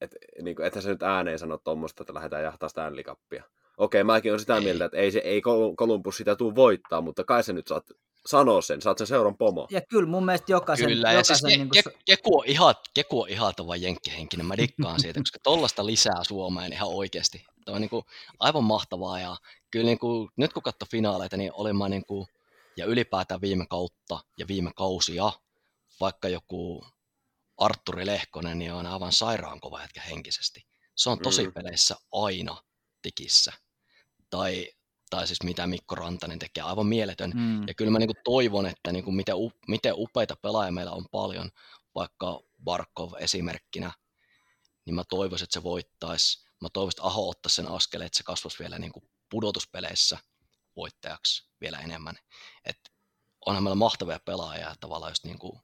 et, niin kuin, että se nyt ääneen sano tuommoista, että lähdetään jahtaa Stanley Cupia. Okei, mäkin olen sitä mieltä, että ei, se, ei Columbus sitä tule voittaa, mutta kai se nyt saat sanoa sen, saat sen seuran pomo. Ja kyllä mun mielestä jokaisen... Kyllä, jokaisen, ja siis niin kuin... Keku, on ihan, Keku on ihaltava jenkkihenkinen, mä dikkaan siitä, koska tollasta lisää Suomeen ihan oikeasti. Tämä on niin kuin aivan mahtavaa, ja kyllä niin kuin, nyt kun katsoi finaaleita, niin olin mä niin kuin, ja ylipäätään viime kautta ja viime kausia, vaikka joku Arturi Lehkonen, niin on aivan sairaan kova hetkä henkisesti. Se on tosi mm. peleissä aina tikissä. Tai tai siis mitä Mikko Rantanen tekee, aivan mieletön. Mm. Ja kyllä mä niin kuin toivon, että niin kuin miten, miten upeita pelaajia meillä on paljon, vaikka Barkov esimerkkinä, niin mä toivoisin, että se voittaisi. Mä toivoisin, että Aho ottaisi sen askeleen, että se kasvaisi vielä niin kuin pudotuspeleissä voittajaksi vielä enemmän. Et onhan meillä mahtavia pelaajia, tavallaan just, niin kuin,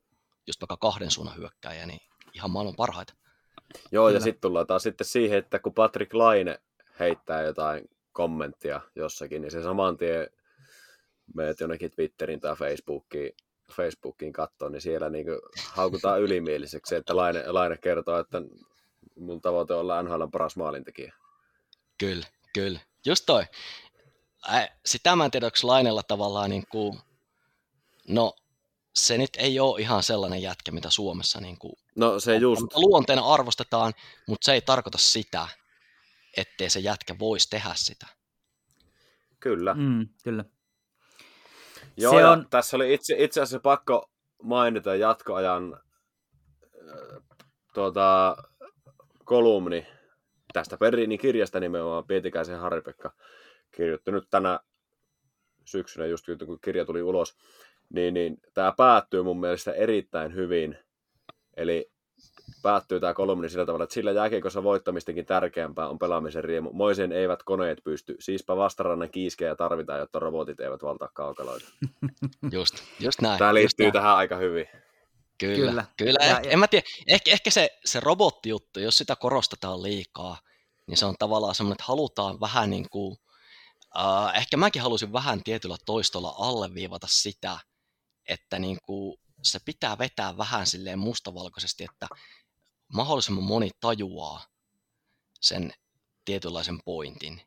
just vaikka kahden suunnan hyökkäjä, niin ihan maailman parhaita. Joo, Kyllä. ja sitten tullaan taas sitten siihen, että kun Patrick Laine heittää jotain kommenttia jossakin, niin se saman tien meet jonnekin Twitterin tai Facebookiin, Facebookiin katsoa, niin siellä niin haukutaan ylimieliseksi, että Laine, Laine kertoo, että mun tavoite on olla NHL paras maalintekijä. Kyllä, kyllä. Just toi. Äh, sitä mä en tiedä, onko Lainella tavallaan niin kuin, no se nyt ei ole ihan sellainen jätkä, mitä Suomessa niin kuin, no, se just. luonteena arvostetaan, mutta se ei tarkoita sitä, ettei se jätkä voisi tehdä sitä. Kyllä. Mm, kyllä. Joo, se on... tässä oli itse, itse asiassa pakko mainita jatkoajan äh, tuota, kolumni tästä Perriinin kirjasta nimenomaan Pietikäisen Haripekka kirjoitti nyt tänä syksynä, just kun kirja tuli ulos, niin, niin tämä päättyy mun mielestä erittäin hyvin. Eli päättyy tämä kolumni sillä tavalla, että sillä jääkiekossa voittamistakin tärkeämpää on pelaamisen riemu. Moisen eivät koneet pysty. Siispä vastarannan kiiskejä tarvitaan, jotta robotit eivät valtaa kaukaloita. Just, just näin. Tämä liittyy näin. tähän aika hyvin. Kyllä, kyllä. kyllä. Ja, en mä tiedä, ehkä, ehkä se, se robottijuttu, jos sitä korostetaan liikaa, niin se on tavallaan semmoinen, että halutaan vähän niin kuin, uh, ehkä mäkin halusin vähän tietyllä toistolla alleviivata sitä, että niin kuin se pitää vetää vähän silleen mustavalkoisesti, että mahdollisimman moni tajuaa sen tietynlaisen pointin,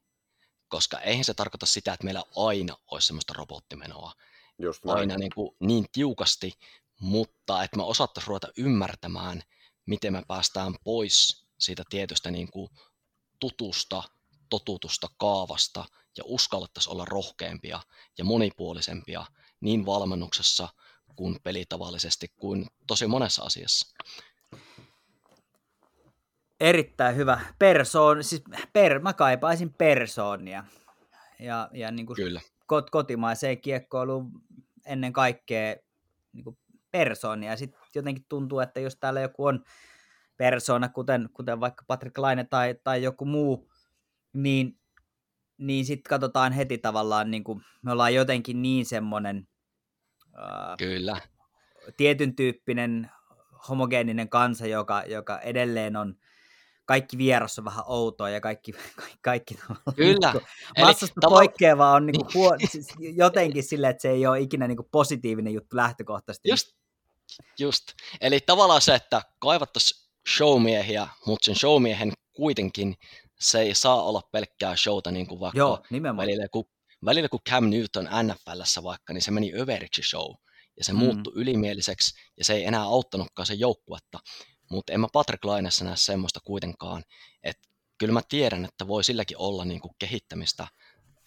koska eihän se tarkoita sitä, että meillä aina olisi semmoista robottimenoa Just aina niin, kuin niin tiukasti, mutta että me osattaisiin ruveta ymmärtämään, miten me päästään pois siitä tietystä niin kuin tutusta, totutusta kaavasta ja uskallettaisiin olla rohkeampia ja monipuolisempia niin valmennuksessa kuin pelitavallisesti kuin tosi monessa asiassa. Erittäin hyvä. Persoon, siis per, mä kaipaisin persoonia. Ja, ja niin kuin Kyllä. Kot, kotimaiseen kiekkoiluun ennen kaikkea niin kuin persoonia. Sitten jotenkin tuntuu, että jos täällä joku on persoona, kuten, kuten vaikka Patrick Laine tai, tai joku muu, niin, niin sitten katsotaan heti tavallaan, niin kuin, me ollaan jotenkin niin semmoinen Kyllä. tietyn tyyppinen homogeeninen kansa, joka, joka edelleen on kaikki vieras on vähän outoa ja kaikki, kaikki, kaikki Kyllä. Niin massasta tavo- poikkeava on niin kuin huo- siis jotenkin sille, että se ei ole ikinä niin kuin positiivinen juttu lähtökohtaisesti. Just, just. Eli tavallaan se, että kaivattaisiin showmiehiä, mutta sen showmiehen kuitenkin se ei saa olla pelkkää showta, niin kuin vaikka Joo, nimenomaan. välillä, kun välillä kun Cam Newton NFLssä vaikka, niin se meni överiksi show, ja se Mm. mm. muuttui ylimieliseksi, ja se ei enää auttanutkaan sen joukkuetta. Mutta en mä Patrick Lainessa näe semmoista kuitenkaan, että kyllä mä tiedän, että voi silläkin olla niin kuin kehittämistä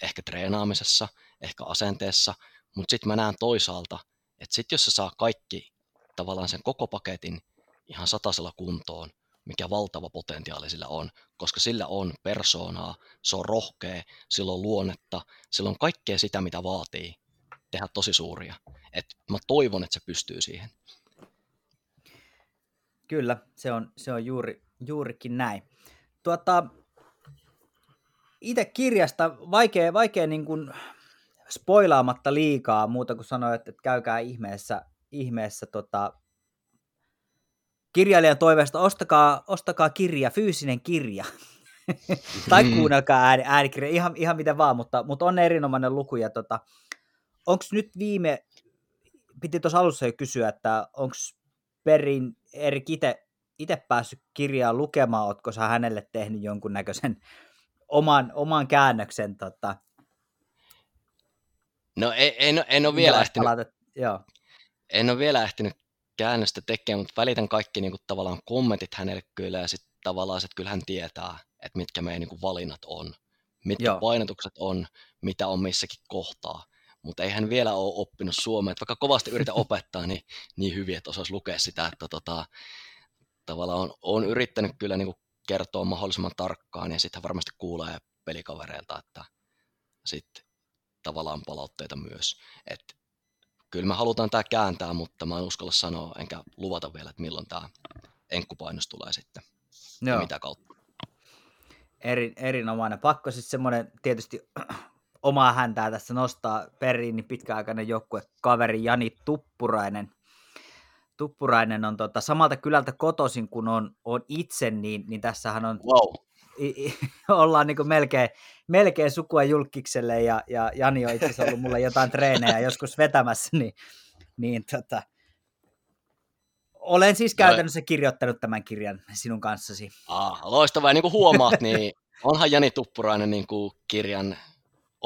ehkä treenaamisessa, ehkä asenteessa, mutta sitten mä näen toisaalta, että sitten jos se saa kaikki tavallaan sen koko paketin ihan satasella kuntoon, mikä valtava potentiaali sillä on, koska sillä on persoonaa, se on rohkea, sillä on luonnetta, sillä on kaikkea sitä, mitä vaatii tehdä tosi suuria. Et mä toivon, että se pystyy siihen. Kyllä, se on, se on juuri, juurikin näin. Tuota, itse kirjasta vaikea, vaikea niin kuin spoilaamatta liikaa muuta kuin sanoa, että, että käykää ihmeessä, ihmeessä tota, kirjailijan toiveesta, ostakaa, ostakaa kirja, fyysinen kirja. tai Mm. kuunnelkaa ääni, äänikirja, ihan, ihan mitä vaan, mutta, mutta on erinomainen luku. Ja tota, onko nyt viime, piti tuossa alussa jo kysyä, että onko Perin Erik itse päässyt kirjaa lukemaan, ootko sä hänelle tehnyt jonkunnäköisen oman, oman käännöksen? Tota, No en, en, en ole vielä ehtinyt, palautetta- Joo, en ole vielä ehtinyt käännöstä tekemään, mutta välitän kaikki niin kuin, tavallaan kommentit hänelle kyllä ja sitten tavallaan, että kyllä hän tietää, että mitkä meidän niin kuin, valinnat on, mitkä. Joo. painotukset on, mitä on missäkin kohtaa. Mutta ei hän vielä ole oppinut suomea, että vaikka kovasti yritä opettaa, niin, niin hyvin, että osaisi lukea sitä, että tota, tavallaan on, on yrittänyt kyllä niin kuin kertoa mahdollisimman tarkkaan, ja sitten varmasti kuulee pelikavereilta, että sitten tavallaan palautteita myös. Että kyllä me halutaan tämä kääntää, mutta mä en uskalla sanoa, enkä luvata vielä, että milloin tämä enkkupainos tulee sitten, ja joo. mitä kautta. Eri, erinomainen. Pakko sitten semmoinen tietysti omaa häntää tässä nostaa periin, niin pitkäaikainen joukkue kaveri Jani Tuppurainen. Tuppurainen on tota, samalta kylältä kotoisin kuin on, on itse, niin, niin tässähän on, Wow. i, i, ollaan niin melkein, melkein sukua julkikselle ja, ja Jani on itse asiassa ollut mulle jotain treenejä joskus vetämässä, niin, niin tota, olen siis Joo. käytännössä kirjoittanut tämän kirjan sinun kanssasi. Ah, loistavaa. Ja niin kuin huomaat, niin onhan Jani Tuppurainen niin kuin kirjan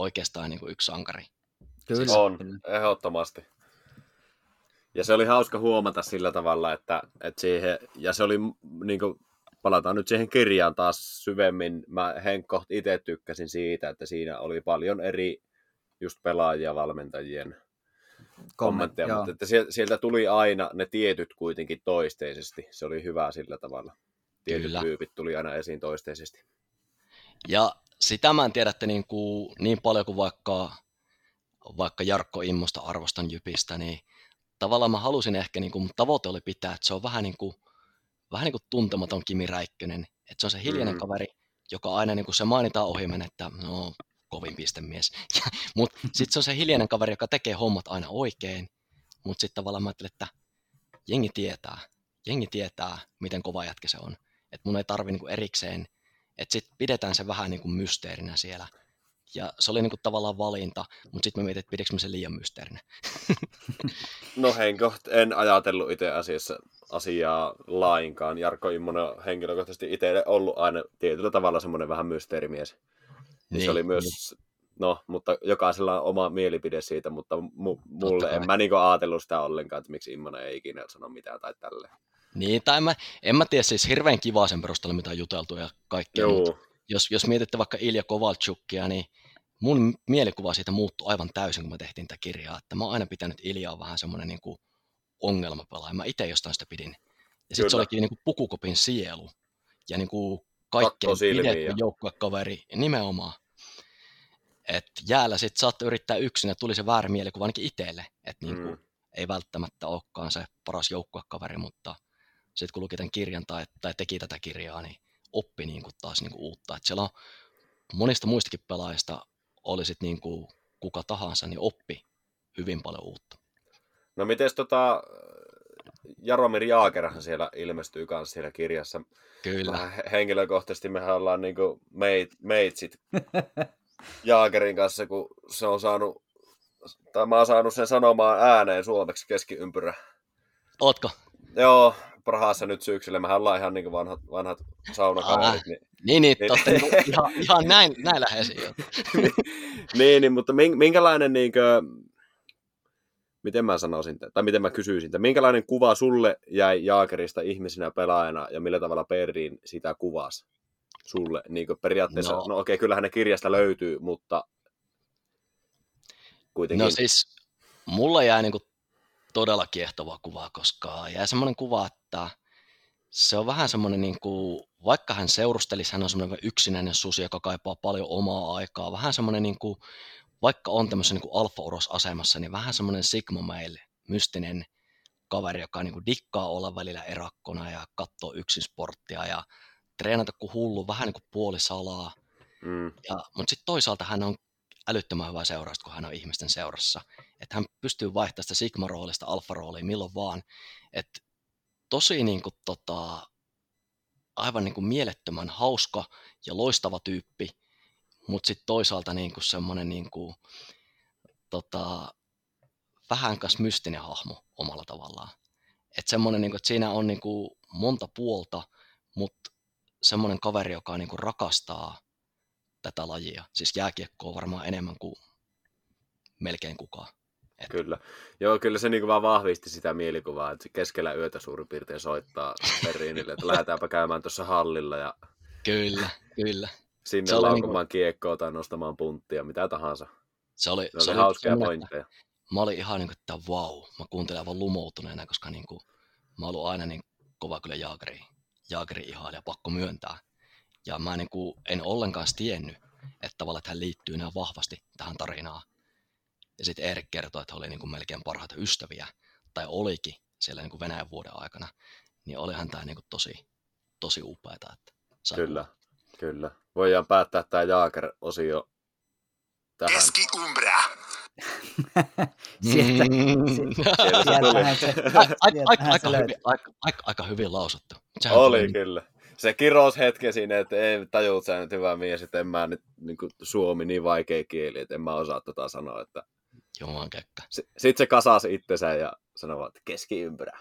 oikeastaan niin kuin yksi sankari. Kyllä, On, kyllä. ehdottomasti. Ja se oli hauska huomata sillä tavalla, että, että siihen, ja se oli, niin kuin, palataan nyt siihen kirjaan taas syvemmin, mä Henkko itse tykkäsin siitä, että siinä oli paljon eri just pelaajia, valmentajien kommentteja, joo. mutta että sieltä, sieltä tuli aina ne tietyt kuitenkin toisteisesti. Se oli hyvä sillä tavalla. Tietyt Kyllä. tyypit tuli aina esiin toisteisesti. Ja sitä mä en tiedä, että niin, kuin, niin paljon kuin vaikka, vaikka Jarkko Immosta arvostan Jypistä, niin tavallaan mä halusin ehkä, niin kuin, mun tavoite oli pitää, että se on vähän niin kuin, vähän niin kuin tuntematon Kimi Räikkönen. Että se on se hiljainen Mm. kaveri, joka aina niin kuin se mainitaan ohimen, että no, kovin pistemies. Mutta sitten se on se hiljainen kaveri, joka tekee hommat aina oikein. Mutta sitten tavallaan mä ajattelin, että jengi tietää, jengi tietää, miten kova jätkä se on. Että mun ei tarvi niinku erikseen, että sitten pidetään se vähän niinku mysteerinä siellä. Ja se oli niinku tavallaan valinta, mutta sitten mä mietin, että pidekö mä sen liian mysteerinä. No Henkko, en ajatellut itse asiassa asiaa lainkaan. Jarkko Immonen on henkilökohtaisesti itselle ollut aina tietyllä tavalla semmoinen vähän mysteerimies. Niin, se oli myös, no, mutta jokaisella on oma mielipide siitä, mutta mu- mulle kai. en mä niinku ajatellut sitä ollenkaan, että miksi Immonen ei ikinä sano mitään tai tälleen. Niin, tai mä, en mä tiedä, siis hirveän kivaa sen perusteella, mitä on juteltu ja kaikkea. Jos, jos mietitte vaikka Ilja Kovalchukia, niin mun mielikuva siitä muuttui aivan täysin, kun me tehtiin tätä kirjaa. Että mä oon aina pitänyt Iljaa vähän semmoinen niin kuin ongelmapelaaja. Mä itse jostain sitä pidin. Ja sitten se olikin niin kuin pukukopin sielu. Ja niin kuin Kattoo silmiin pidetty ja- joukkuekaveri nimenomaan. Et jäällä sitten saatte yrittää yksin ja tuli se väärä mielikuva ainakin itselle. Että niin kuin, Mm. ei välttämättä olekaan se paras joukkuekaveri, mutta sitten kun luki tämän kirjan tai, tai teki tätä kirjaa, niin oppi niin kuin taas niin kuin uutta. Et siellä on monista muistakin pelaajista, oli sit niin kuin kuka tahansa, niin oppi hyvin paljon uutta. No mites tota, Jaromir Jaakerhan siellä ilmestyy kanssa siinä kirjassa. Kyllä. Vähän he- henkilökohtaisesti mehän ollaan niinku meit, meitsit Jaakerin kanssa, kun se on saanut, tai mä oon saanut sen sanomaan ääneen suomeksi keskiympyrä. Ootko? Joo, Prahassa nyt syksyllä. Mehän ollaan ihan niin vanhat, vanhat saunakaverit. Niin, Niin, niin, Niin. totta, niin, ihan, ihan näin, näin läheisiä. jo. niin, niin, mutta min- minkälainen, niin kuin, miten mä sanoisin, tai miten mä kysyisin, että minkälainen kuva sulle jäi Jaakerista ihmisenä ja pelaajana, ja millä tavalla Perrin sitä kuvasi sulle? Niin kuin periaatteessa, No. no, no okei, kyllähän ne kirjasta löytyy, mutta kuitenkin. No siis, mulla jäi niinku todella kiehtova kuva, koska jäi semmoinen kuva, että se on vähän semmoinen, niinku, vaikka hän seurustelisi, hän on semmoinen yksinäinen susi, joka kaipaa paljon omaa aikaa, vähän semmoinen, niinku, vaikka on tämmöisen niinku alfa-uros-asemassa, niin vähän semmoinen Sigma Mail, mystinen kaveri, joka niinku dikkaa olla välillä erakkona ja katsoo yksin sporttia ja treenata kuin hullu, vähän niin kuin puolisalaa, mm, ja, mutta sitten toisaalta hän on älyttömän hyvä seurasta, kun hän on ihmisten seurassa. Että hän pystyy vaihtamaan sitä Sigma-roolista alfa-rooliin milloin vaan. Että tosi niin kuin, tota, aivan niin kuin mielettömän hauska ja loistava tyyppi, mutta sitten toisaalta niin kuin semmoinen niin kuin, tota, vähän kas mystinen hahmo omalla tavallaan. Että semmoinen, niin kuin, että siinä on niin kuin monta puolta, mutta semmoinen kaveri, joka niin kuin rakastaa tätä lajia. Siis jääkiekkoa varmaan enemmän kuin melkein kukaan. kyllä. Joo, kyllä se niin vaan vahvisti sitä mielikuvaa, että se keskellä yötä suurin piirtein soittaa Perriinille, että lähdetäänpä käymään tuossa hallilla ja Kyllä, kyllä. sinne Se oli laukomaan kiekkoa tai nostamaan punttia, mitä tahansa. Se oli, se oli oli hauskoja semmoinen, että pointteja. Mä olin ihan niin kuin, että vau, mä kuuntelen aivan lumoutuneena, koska niin kuin, mä ollut aina niin kova kyllä Jaageri, Jaageri ihailija, pakko myöntää. Ja mä niin kuin, en ollenkaan tiennyt, että tavallaan että hän liittyy näin vahvasti tähän tarinaan. Ja sitten Erik kertoi, että he oli niin kuin melkein parhaita ystäviä, tai olikin siellä niin kuin Venäjän vuoden aikana. Niin olihan tämä niin kuin tosi, tosi upeata. Että sai Kyllä, kyllä. Voidaan päättää tämä Jaaker-osio tähän. Keski-Umbra. Sieltä, Mm. Ai- ai- sieltähän aika, aika, aika, aika, aika hyvin lausuttu. Sehän Oli niin- kyllä. Se kirous hetken siinä, että ei tajuut sä nyt hyvä mies, että en mä nyt niin suomi niin vaikea kieli, että en mä osaa tota sanoa. Että... Jumalan kekka. Sitten se kasasi itsensä ja sanoi että keskiympyrä.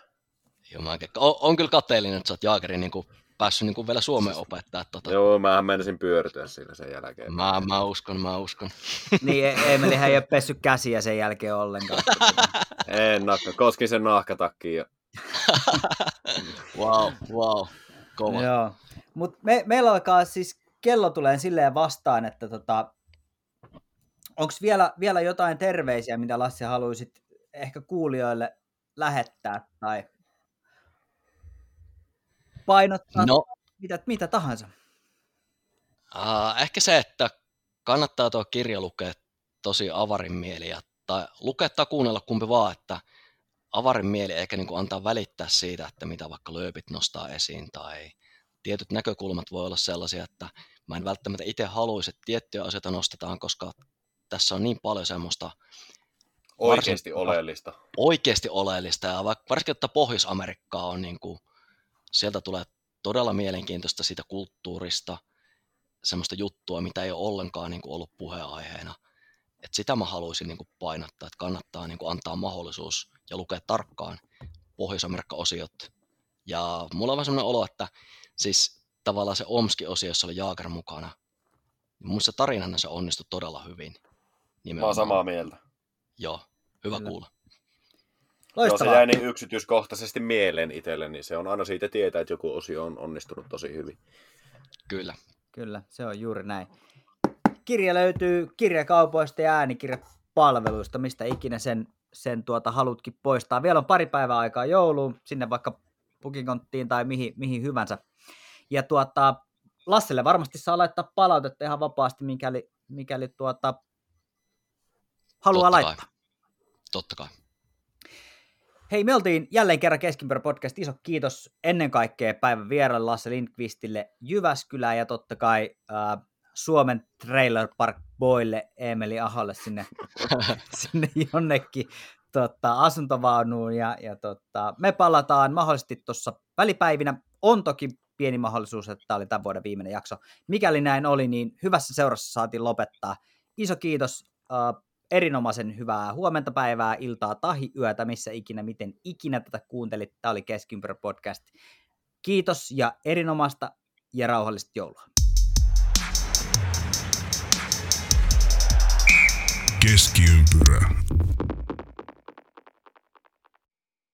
Jumalan kekka. On, on kyllä kateellinen, että sä oot Jaakerin niin kuin, päässyt niin kuin vielä Suomeen opettaa. Tota. Joo, mä menisin pyörtyä siinä sen jälkeen. Mä, mä uskon, mä uskon. niin E- Emelihän ei ole pessy käsiä sen jälkeen ollenkaan. En nakka, koskin sen nahkatakkiin ja wow, wow. Kova. Joo. Mut me, meillä alkaa siis, kello tulee silleen vastaan, että tota, onko vielä, vielä jotain terveisiä, mitä Lassi haluaisit ehkä kuulijoille lähettää tai painottaa, No, mitä, mitä tahansa. uh, ehkä se, että kannattaa tuo kirja lukea tosi avarin mieli. ja- Tai lukea tai kuunnella kumpi vaan, että avarin mieli eikä niin kuin antaa välittää siitä, että mitä vaikka lööpit nostaa esiin tai tietyt näkökulmat voi olla sellaisia, että mä en välttämättä itse haluaisi, että tiettyjä asioita nostetaan, koska tässä on niin paljon semmoista oikeasti Varsin- oleellista. oikeasti oleellista. Ja vaikka varsinkin, että Pohjois-Amerikkaa on niin kuin, sieltä tulee todella mielenkiintoista siitä kulttuurista, semmoista juttua, mitä ei ole ollenkaan niin kuin ollut puheenaiheena. Et sitä mä haluaisin niin kuin painottaa, että kannattaa niin kuin antaa mahdollisuus ja lukea tarkkaan Pohjois-Amerikka-osiot. Ja mulla on vaan semmoinen olo, että siis tavallaan se Omski-osio, jossa oli Jaager mukana, niin muista tarinana se onnistui todella hyvin. Mä oon Nimenomaan. samaa mieltä. Joo, hyvä Kyllä. kuulla. Joo, se Loistavaa. jäi niin yksityiskohtaisesti mieleen itselle, niin se on aina siitä tietää, että joku osio on onnistunut tosi hyvin. Kyllä. Kyllä, se on juuri näin. Kirja löytyy kirjakaupoista ja äänikirjapalveluista, mistä ikinä sen, sen tuota halutkin poistaa. Vielä on pari päivää aikaa jouluun, sinne vaikka Pukikonttiin tai mihin, mihin hyvänsä. Ja tuota, Lasselle varmasti saa laittaa palautetta ihan vapaasti, mikäli, mikäli tuota, haluaa Totta kai. laittaa. Totta kai. Hei, me oltiin jälleen kerran Keskimpärä podcast. Iso kiitos ennen kaikkea päivän vieraille Lasse Lindqvistille Jyväskylään ja totta kai äh, Suomen Trailer Park Boylle Emeli Aholle sinne, sinne jonnekin tota, asuntovaunuun. Ja, ja tota, me palataan mahdollisesti tuossa välipäivinä. On toki pieni mahdollisuus, että tämä oli tämän vuoden viimeinen jakso. Mikäli näin oli, niin hyvässä seurassa saatiin lopettaa. Iso kiitos äh, erinomaisen hyvää huomenta, päivää, iltaa, tahi, yötä, missä ikinä, miten ikinä tätä kuuntelit. Tämä oli Keskiympyrä podcast. Kiitos ja erinomaista ja rauhallista joulua. Keskiympyrä.